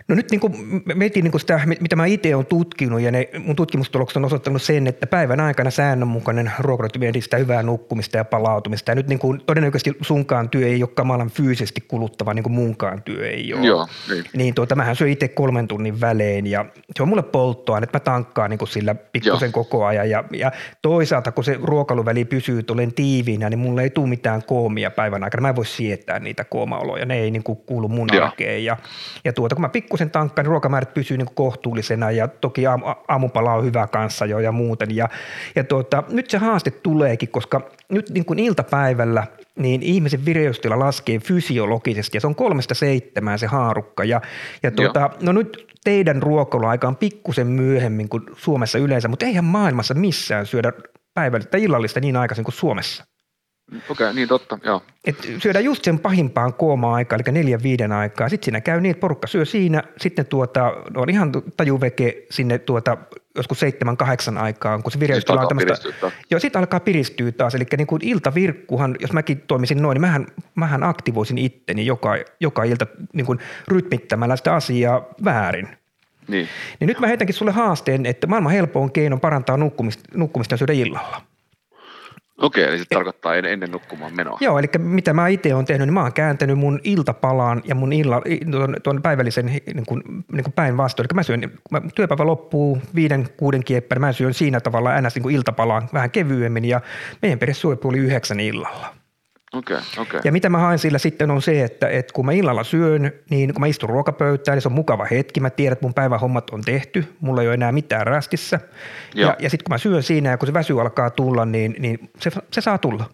No nyt niin kuin mietin niin kuin sitä, mitä mä itse olen tutkinut ja ne mun tutkimustulokset on osoittanut sen, että päivän aikana säännönmukainen ruokarytmi edistää hyvää nukkumista ja palautumista. Ja nyt niin kuin todennäköisesti sunkaan työ ei ole kamalan fyysisesti kuluttava, niin kuin munkaan työ ei ole. Joo, niin. niin tuota, mähän syön itse kolmen tunnin välein ja se on mulle polttoa, että mä tankkaan niin kuin sillä pikkusen koko ajan. Ja, ja, toisaalta kun se ruokailuväli pysyy tuolen tiiviinä, niin mulle ei tule mitään koomia päivän aikana. Mä en voi sietää niitä koomaoloja, ne ei niin kuin kuulu mun arkeen. Ja, ja tuota, kun mä pikku pikkusen tankkaan, niin ruokamäärät pysyy niin kohtuullisena ja toki aamu, aamupala on hyvä kanssa jo ja muuten. Ja, ja tuota, nyt se haaste tuleekin, koska nyt niin kuin iltapäivällä niin ihmisen vireystila laskee fysiologisesti ja se on kolmesta seitsemään se haarukka. Ja, ja tuota, no nyt teidän ruokailuaika on pikkusen myöhemmin kuin Suomessa yleensä, mutta eihän maailmassa missään syödä päivällistä illallista niin aikaisin kuin Suomessa. Okei, okay, niin totta, joo. Et syödään just sen pahimpaan koomaan aikaan, eli neljän viiden aikaa. Sitten siinä käy niin, että porukka syö siinä, sitten tuota, on ihan tajuveke sinne tuota, joskus seitsemän, kahdeksan aikaan, kun se vireystila on tämmöistä. Joo, sitten alkaa piristyä taas. Eli niin kuin iltavirkkuhan, jos mäkin toimisin noin, niin mähän, mähän aktivoisin itteni joka, joka ilta niin kuin rytmittämällä sitä asiaa väärin. Niin. niin nyt mä heitänkin sulle haasteen, että maailman helpoin keino parantaa nukkumista, nukkumista syödä illalla. Okei, eli se tarkoittaa ennen nukkumaan menoa. Joo, eli mitä mä itse olen tehnyt, niin mä oon kääntänyt mun iltapalaan ja mun illa, tuon, tuon päivällisen niin kuin, niin kuin päinvastoin. Eli mä syön, kun mä, työpäivä loppuu viiden, kuuden kieppän, mä syön siinä tavalla ns. Niin iltapalaan vähän kevyemmin ja meidän perhe syö yhdeksän illalla. Okay, okay. Ja mitä mä haen sillä sitten on se, että, että kun mä illalla syön, niin kun mä istun ruokapöytään, niin se on mukava hetki. Mä tiedän, että mun päivähommat on tehty, mulla ei ole enää mitään rästissä. Ja, ja sitten kun mä syön siinä ja kun se väsy alkaa tulla, niin, niin se, se saa tulla.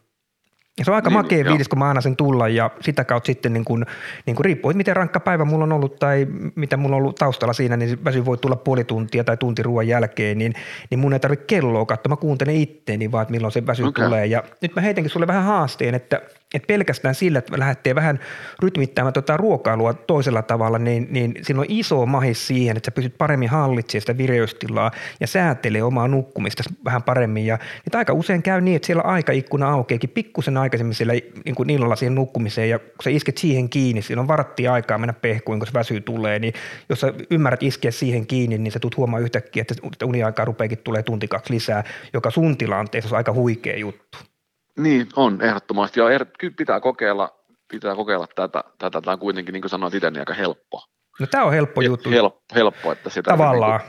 Ja se on aika niin, makea fiilis, kun mä annan sen tulla ja sitä kautta sitten niin kuin, niin kuin riippuu, että miten rankka päivä mulla on ollut tai mitä mulla on ollut taustalla siinä, niin väsy voi tulla puoli tuntia tai tunti ruoan jälkeen, niin, niin mun ei tarvitse kelloa katsoa, mä kuuntelen itteeni vaan, että milloin se väsy okay. tulee. Ja nyt mä heitänkin sulle vähän haasteen, että – että pelkästään sillä, että lähtee vähän rytmittämään tuota ruokailua toisella tavalla, niin, niin siinä on iso mahis siihen, että sä pystyt paremmin hallitsemaan sitä vireystilaa ja säätelee omaa nukkumista vähän paremmin. Ja niin aika usein käy niin, että siellä aikaikkuna aukeakin pikkusen aikaisemmin siellä niin kuin illalla siihen nukkumiseen ja kun sä isket siihen kiinni, siinä on varattia aikaa mennä pehkuin, kun se väsy tulee, niin jos sä ymmärrät iskeä siihen kiinni, niin sä tulet huomaa yhtäkkiä, että uniaikaa rupeakin tulee tunti kaksi lisää, joka sun tilanteessa on aika huikea juttu. Niin, on ehdottomasti. Ja er, kyllä pitää kokeilla, pitää kokeilla tätä. Tätä tämä on kuitenkin, niin kuin sanoit itse, niin aika helppo. No tämä on helppo juttu. Helppo, helppo että sitä... Tavallaan.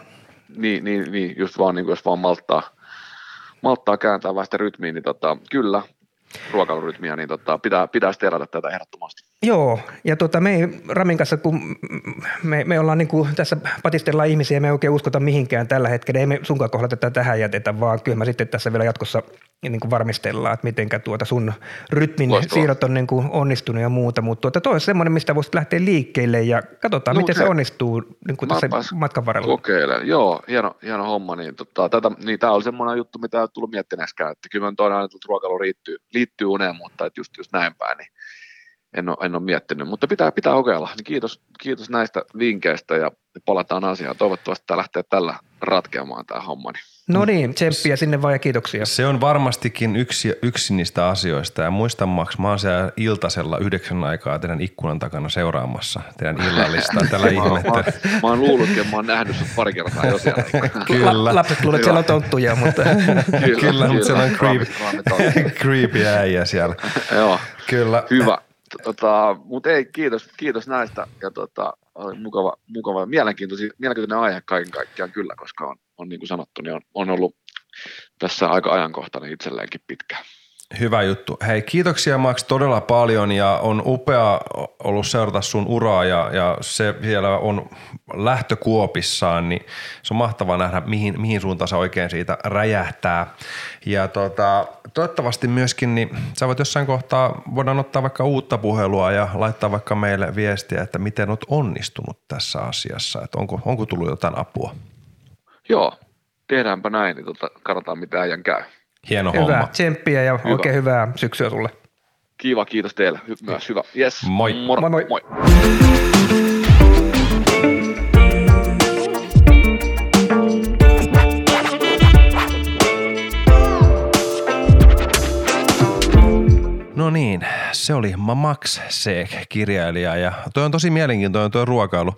Niin, niin, niin, niin, just vaan, niin kuin, jos vaan malttaa, malttaa kääntää vähän sitä rytmiä, niin tota, kyllä, ruokailurytmiä, niin tota, pitää, pitää tehdä tätä ehdottomasti. Joo, ja tota, me Ramin kanssa, kun me, me ollaan niin kuin, tässä patistellaan ihmisiä, me ei oikein uskota mihinkään tällä hetkellä, ei me sunkaan kohdalla tätä tähän jätetä, vaan kyllä mä sitten tässä vielä jatkossa niin kuin varmistellaan, että miten tuota sun rytmin Loistavaa. siirrot on niin kuin onnistunut ja muuta, mutta tuota, toi on semmoinen, mistä voisit lähteä liikkeelle ja katsotaan, no, miten se onnistuu niin kuin tässä matkan varrella. Kokeilen, joo, hieno, hieno homma, niin, tota, tätä, niin tämä oli semmoinen juttu, mitä ei tullut miettineeskään, että kyllä toinen aina, että ruokailu liittyy, liittyy uneen, mutta että just, just näin päin, niin en ole, en ole miettinyt, mutta pitää, pitää kokeilla. Niin kiitos, kiitos näistä vinkkeistä ja palataan asiaan. Toivottavasti tämä lähtee tällä ratkeamaan tämä homma. Niin. No niin, tsemppiä sinne vaan ja kiitoksia. Se on varmastikin yksi, yksi niistä asioista ja muistan Max, mä oon siellä iltasella yhdeksän aikaa teidän ikkunan takana seuraamassa teidän illallista tällä ihmettä. Mä, mä, mä, oon luullutkin ja mä oon nähnyt sut pari kertaa jo siellä. kyllä. Lapset luulet, että siellä on tonttuja, mutta... kyllä, kyllä, mutta siellä on creepy, creepy äijä siellä. Joo, kyllä. Hyvä. Tota, mutta ei, kiitos, kiitos näistä ja tota, oli mukava, mukava mielenkiintoinen, mielenkiintoinen aihe kaiken kaikkiaan kyllä, koska on, on niin kuin sanottu, niin on, on ollut tässä aika ajankohtainen itselleenkin pitkään. Hyvä juttu. Hei, kiitoksia Max todella paljon ja on upea ollut seurata sun uraa ja, ja se vielä on lähtökuopissaan, niin se on mahtavaa nähdä, mihin, mihin suuntaan se oikein siitä räjähtää. Ja tota, toivottavasti myöskin, niin sä voit jossain kohtaa, voidaan ottaa vaikka uutta puhelua ja laittaa vaikka meille viestiä, että miten oot onnistunut tässä asiassa, että onko, onko tullut jotain apua. Joo, tehdäänpä näin, niin tota, katsotaan mitä äijän käy. Hieno Hyvä, homma. tsemppiä ja Hyvä. oikein hyvää syksyä sulle. Kiva, kiitos teille Hy- myös. Hyvä. Yes. Moi. Moro. Moi moi. moi. No niin, se oli Max Seek, kirjailija ja toi on tosi mielenkiintoinen tuo ruokailu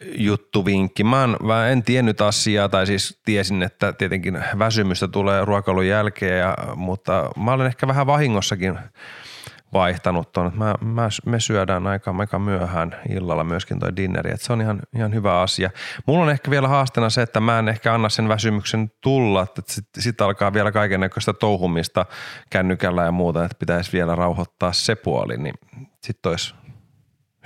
juttuvinkki. Mä, en, mä en tiennyt asiaa, tai siis tiesin, että tietenkin väsymystä tulee ruokailun jälkeen, ja, mutta mä olen ehkä vähän vahingossakin vaihtanut ton. Mä, mä, me syödään aika, aika myöhään illalla myöskin toi dinneri, että se on ihan, ihan hyvä asia. Mulla on ehkä vielä haasteena se, että mä en ehkä anna sen väsymyksen tulla, että sitten sit alkaa vielä kaiken näköistä touhumista kännykällä ja muuta, että pitäisi vielä rauhoittaa se puoli, niin sitten olisi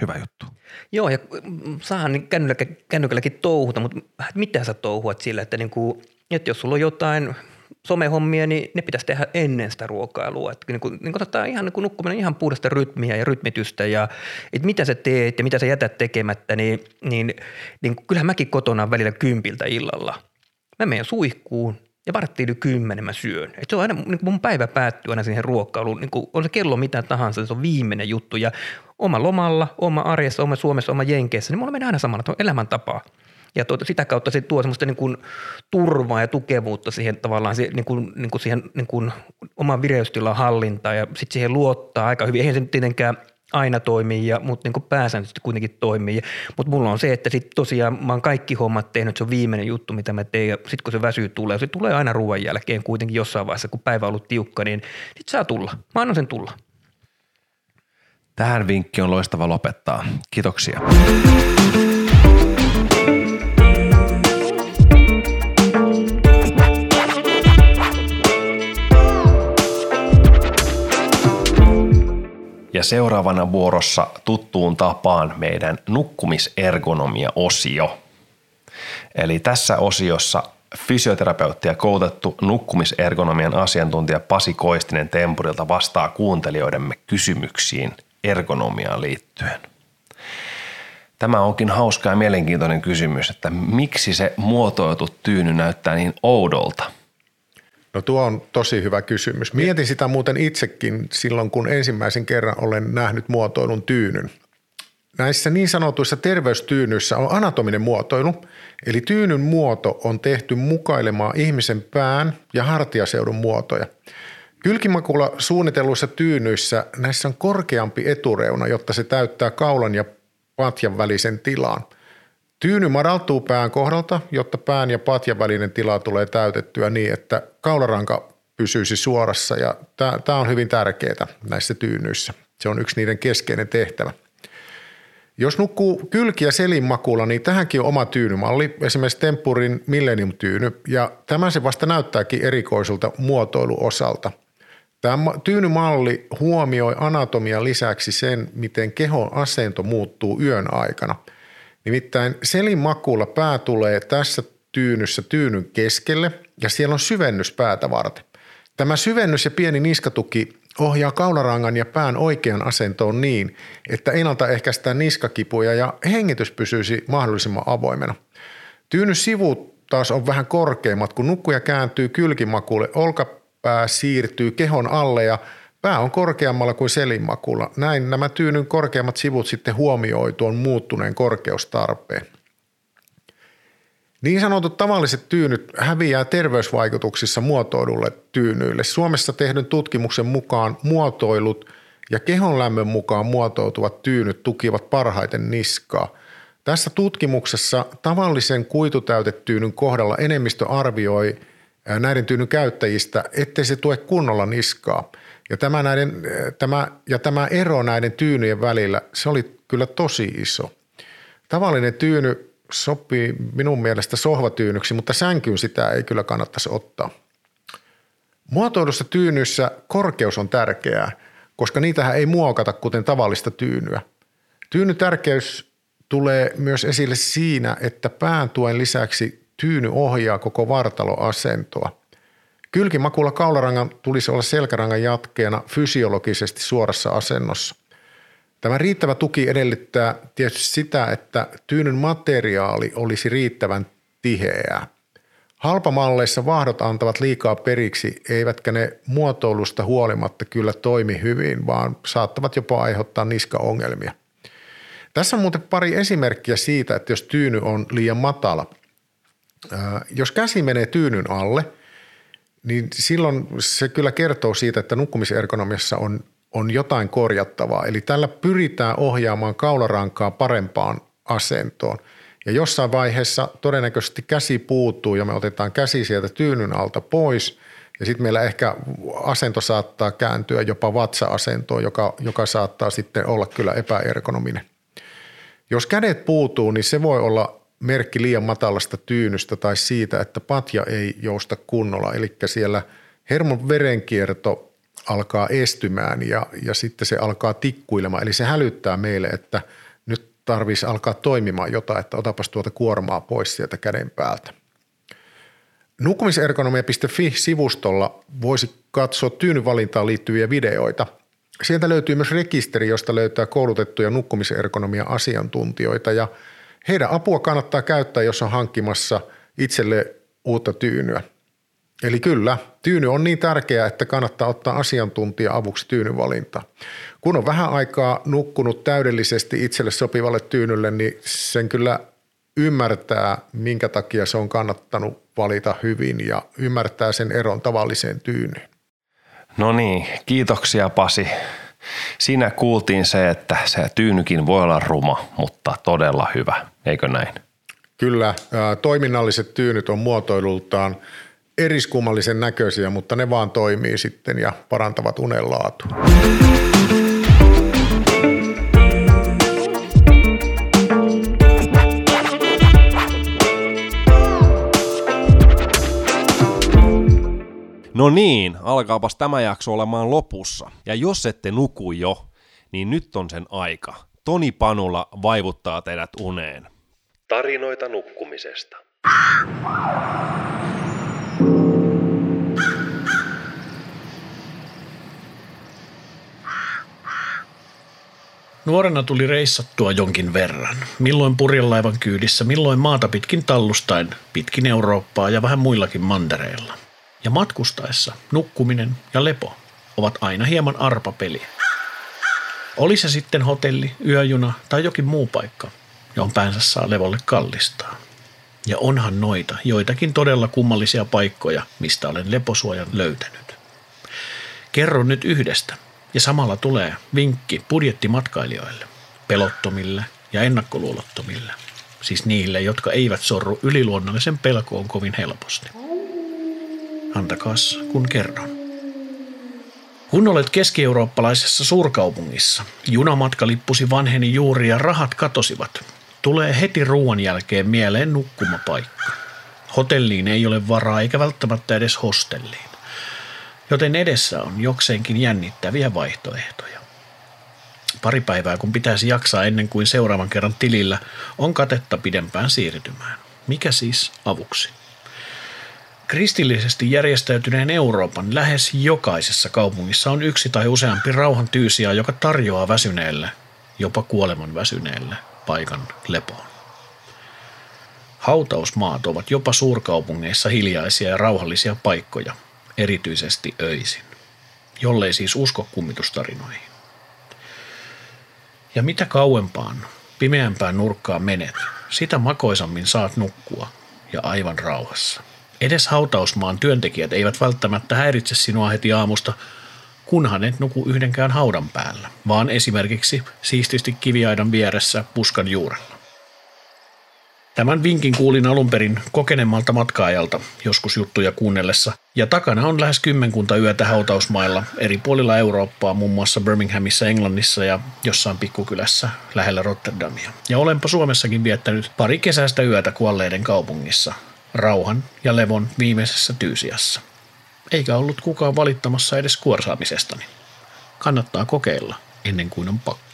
hyvä juttu. Joo, ja mm, saahan niin kännylläkä, kännykälläkin touhuta, mutta mitä sä touhuat sillä, että, niinku, että jos sulla on jotain somehommia, niin ne pitäisi tehdä ennen sitä ruokailua. Että niin kuin, niin kuin ihan niin kuin nukkuminen ihan puhdasta rytmiä ja rytmitystä ja että mitä sä teet ja mitä sä jätät tekemättä, niin, niin, niin kyllähän mäkin kotona välillä kympiltä illalla. Mä menen suihkuun ja varttiin yli kymmenen mä syön. Et se on aina, niin mun päivä päättyy aina siihen ruokailuun. Niin on se kello mitä tahansa, se on viimeinen juttu. Ja oma lomalla, oma arjessa, oma Suomessa, oma Jenkeissä, niin mulla menee aina samana, että on elämäntapaa. Ja tuota, sitä kautta se tuo semmoista niin kuin turvaa ja tukevuutta siihen tavallaan siihen, niin kuin, niin kuin siihen niin kuin oman vireystilan hallintaan ja sitten siihen luottaa aika hyvin. Eihän se nyt tietenkään aina toimii, ja, mutta niin pääsääntöisesti kuitenkin toimii. Mutta mulla on se, että sitten tosiaan mä oon kaikki hommat tehnyt, se on viimeinen juttu, mitä mä teen. Ja sitten kun se väsyy tulee, se tulee aina ruoan jälkeen kuitenkin jossain vaiheessa, kun päivä on ollut tiukka, niin sitten saa tulla. Mä annan sen tulla. Tähän vinkki on loistava lopettaa. Kiitoksia. Ja seuraavana vuorossa tuttuun tapaan meidän nukkumisergonomia-osio. Eli tässä osiossa fysioterapeutti ja koulutettu nukkumisergonomian asiantuntija Pasi Koistinen Tempurilta vastaa kuuntelijoidemme kysymyksiin ergonomiaan liittyen. Tämä onkin hauska ja mielenkiintoinen kysymys, että miksi se muotoiltu tyyny näyttää niin oudolta – No tuo on tosi hyvä kysymys. Mietin sitä muuten itsekin silloin, kun ensimmäisen kerran olen nähnyt muotoilun tyynyn. Näissä niin sanotuissa terveystyynyissä on anatominen muotoilu, eli tyynyn muoto on tehty mukailemaan ihmisen pään ja hartiaseudun muotoja. Kylkimakulla suunnitelluissa tyynyissä näissä on korkeampi etureuna, jotta se täyttää kaulan ja patjan välisen tilan – Tyyny madaltuu pään kohdalta, jotta pään ja patjan välinen tila tulee täytettyä niin, että kaularanka pysyisi suorassa ja tämä on hyvin tärkeää näissä tyynyissä. Se on yksi niiden keskeinen tehtävä. Jos nukkuu kylki- ja selinmakulla, niin tähänkin on oma tyynymalli, esimerkiksi Tempurin Millennium-tyyny, ja tämä se vasta näyttääkin erikoiselta muotoiluosalta. Tämä tyynymalli huomioi anatomian lisäksi sen, miten kehon asento muuttuu yön aikana – Nimittäin selin makuulla pää tulee tässä tyynyssä tyynyn keskelle ja siellä on syvennys päätä varten. Tämä syvennys ja pieni niskatuki ohjaa kaularangan ja pään oikean asentoon niin, että ennaltaehkäistään niskakipuja ja hengitys pysyisi mahdollisimman avoimena. Tyynyn sivut taas on vähän korkeimmat, kun nukkuja kääntyy kylkimakuulle, olkapää siirtyy kehon alle ja Pää on korkeammalla kuin selinmakulla. Näin nämä tyynyn korkeammat sivut sitten huomioi tuon muuttuneen korkeustarpeen. Niin sanotut tavalliset tyynyt häviää terveysvaikutuksissa muotoilulle tyynyille. Suomessa tehdyn tutkimuksen mukaan muotoilut ja kehon lämmön mukaan muotoutuvat tyynyt tukivat parhaiten niskaa. Tässä tutkimuksessa tavallisen kuitutäytetyynyn kohdalla enemmistö arvioi näiden tyynyn käyttäjistä, ettei se tue kunnolla niskaa – ja tämä, näiden, tämä, ja tämä ero näiden tyynyjen välillä, se oli kyllä tosi iso. Tavallinen tyyny sopii minun mielestä sohvatyynyksi, mutta sänkyyn sitä ei kyllä kannattaisi ottaa. Muotoilussa tyynyssä korkeus on tärkeää, koska niitähän ei muokata kuten tavallista tyynyä. Tyynytärkeys tulee myös esille siinä, että pääntuen lisäksi tyyny ohjaa koko vartaloasentoa. Kylkimakulla kaularangan tulisi olla selkärangan jatkeena fysiologisesti suorassa asennossa. Tämä riittävä tuki edellyttää tietysti sitä, että tyynyn materiaali olisi riittävän tiheää. Halpamalleissa vahdot antavat liikaa periksi, eivätkä ne muotoilusta huolimatta kyllä toimi hyvin, vaan saattavat jopa aiheuttaa niskaongelmia. Tässä on muuten pari esimerkkiä siitä, että jos tyyny on liian matala. Jos käsi menee tyynyn alle, niin silloin se kyllä kertoo siitä, että nukkumisergonomiassa on, on jotain korjattavaa. Eli tällä pyritään ohjaamaan kaularankaa parempaan asentoon. Ja jossain vaiheessa todennäköisesti käsi puuttuu ja me otetaan käsi sieltä tyynyn alta pois ja sitten meillä ehkä asento saattaa kääntyä jopa vatsa-asentoon, joka, joka saattaa sitten olla kyllä epäergonominen. Jos kädet puutuu, niin se voi olla merkki liian matalasta tyynystä tai siitä, että patja ei jousta kunnolla. Eli siellä hermon verenkierto alkaa estymään ja, ja sitten se alkaa tikkuilemaan. Eli se hälyttää meille, että nyt tarvitsisi alkaa toimimaan jotain, että otapas tuota kuormaa pois sieltä käden päältä. Nukkumisergonomia.fi-sivustolla voisi katsoa tyynyvalintaan liittyviä videoita – Sieltä löytyy myös rekisteri, josta löytää koulutettuja nukkumisergonomia asiantuntijoita ja heidän apua kannattaa käyttää, jos on hankkimassa itselle uutta tyynyä. Eli kyllä, tyyny on niin tärkeä, että kannattaa ottaa asiantuntija avuksi tyynyvalinta. Kun on vähän aikaa nukkunut täydellisesti itselle sopivalle tyynylle, niin sen kyllä ymmärtää, minkä takia se on kannattanut valita hyvin ja ymmärtää sen eron tavalliseen tyynyyn. No niin, kiitoksia Pasi. Siinä kuultiin se, että se tyynykin voi olla ruma, mutta todella hyvä, eikö näin? Kyllä, toiminnalliset tyynyt on muotoilultaan eriskummallisen näköisiä, mutta ne vaan toimii sitten ja parantavat unen laatua. No niin, alkaapas tämä jakso olemaan lopussa. Ja jos ette nuku jo, niin nyt on sen aika. Toni Panula vaivuttaa teidät uneen. Tarinoita nukkumisesta. Nuorena tuli reissattua jonkin verran. Milloin purjelaivan kyydissä, milloin maata pitkin tallustain, pitkin Eurooppaa ja vähän muillakin mantereilla ja matkustaessa nukkuminen ja lepo ovat aina hieman arpapeliä. Oli se sitten hotelli, yöjuna tai jokin muu paikka, johon päänsä saa levolle kallistaa. Ja onhan noita joitakin todella kummallisia paikkoja, mistä olen leposuojan löytänyt. Kerron nyt yhdestä, ja samalla tulee vinkki budjettimatkailijoille, pelottomille ja ennakkoluulottomille, siis niille, jotka eivät sorru yliluonnollisen pelkoon kovin helposti antakaas kun kerron. Kun olet keski-eurooppalaisessa suurkaupungissa, junamatka lippusi vanheni juuri ja rahat katosivat. Tulee heti ruoan jälkeen mieleen nukkumapaikka. Hotelliin ei ole varaa eikä välttämättä edes hostelliin. Joten edessä on jokseenkin jännittäviä vaihtoehtoja. Pari päivää kun pitäisi jaksaa ennen kuin seuraavan kerran tilillä, on katetta pidempään siirtymään. Mikä siis avuksi? Kristillisesti järjestäytyneen Euroopan lähes jokaisessa kaupungissa on yksi tai useampi rauhan tyysiä, joka tarjoaa väsyneelle, jopa kuoleman väsyneelle, paikan lepoon. Hautausmaat ovat jopa suurkaupungeissa hiljaisia ja rauhallisia paikkoja, erityisesti öisin, jollei siis usko kummitustarinoihin. Ja mitä kauempaan, pimeämpään nurkkaan menet, sitä makoisammin saat nukkua ja aivan rauhassa. Edes hautausmaan työntekijät eivät välttämättä häiritse sinua heti aamusta, kunhan et nuku yhdenkään haudan päällä, vaan esimerkiksi siististi kiviaidan vieressä puskan juurella. Tämän vinkin kuulin alun perin kokenemmalta matkaajalta joskus juttuja kuunnellessa, ja takana on lähes kymmenkunta yötä hautausmailla eri puolilla Eurooppaa, muun muassa Birminghamissa, Englannissa ja jossain pikkukylässä lähellä Rotterdamia. Ja olenpa Suomessakin viettänyt pari kesäistä yötä kuolleiden kaupungissa, rauhan ja levon viimeisessä tyysiassa. Eikä ollut kukaan valittamassa edes kuorsaamisestani. Kannattaa kokeilla ennen kuin on pakko.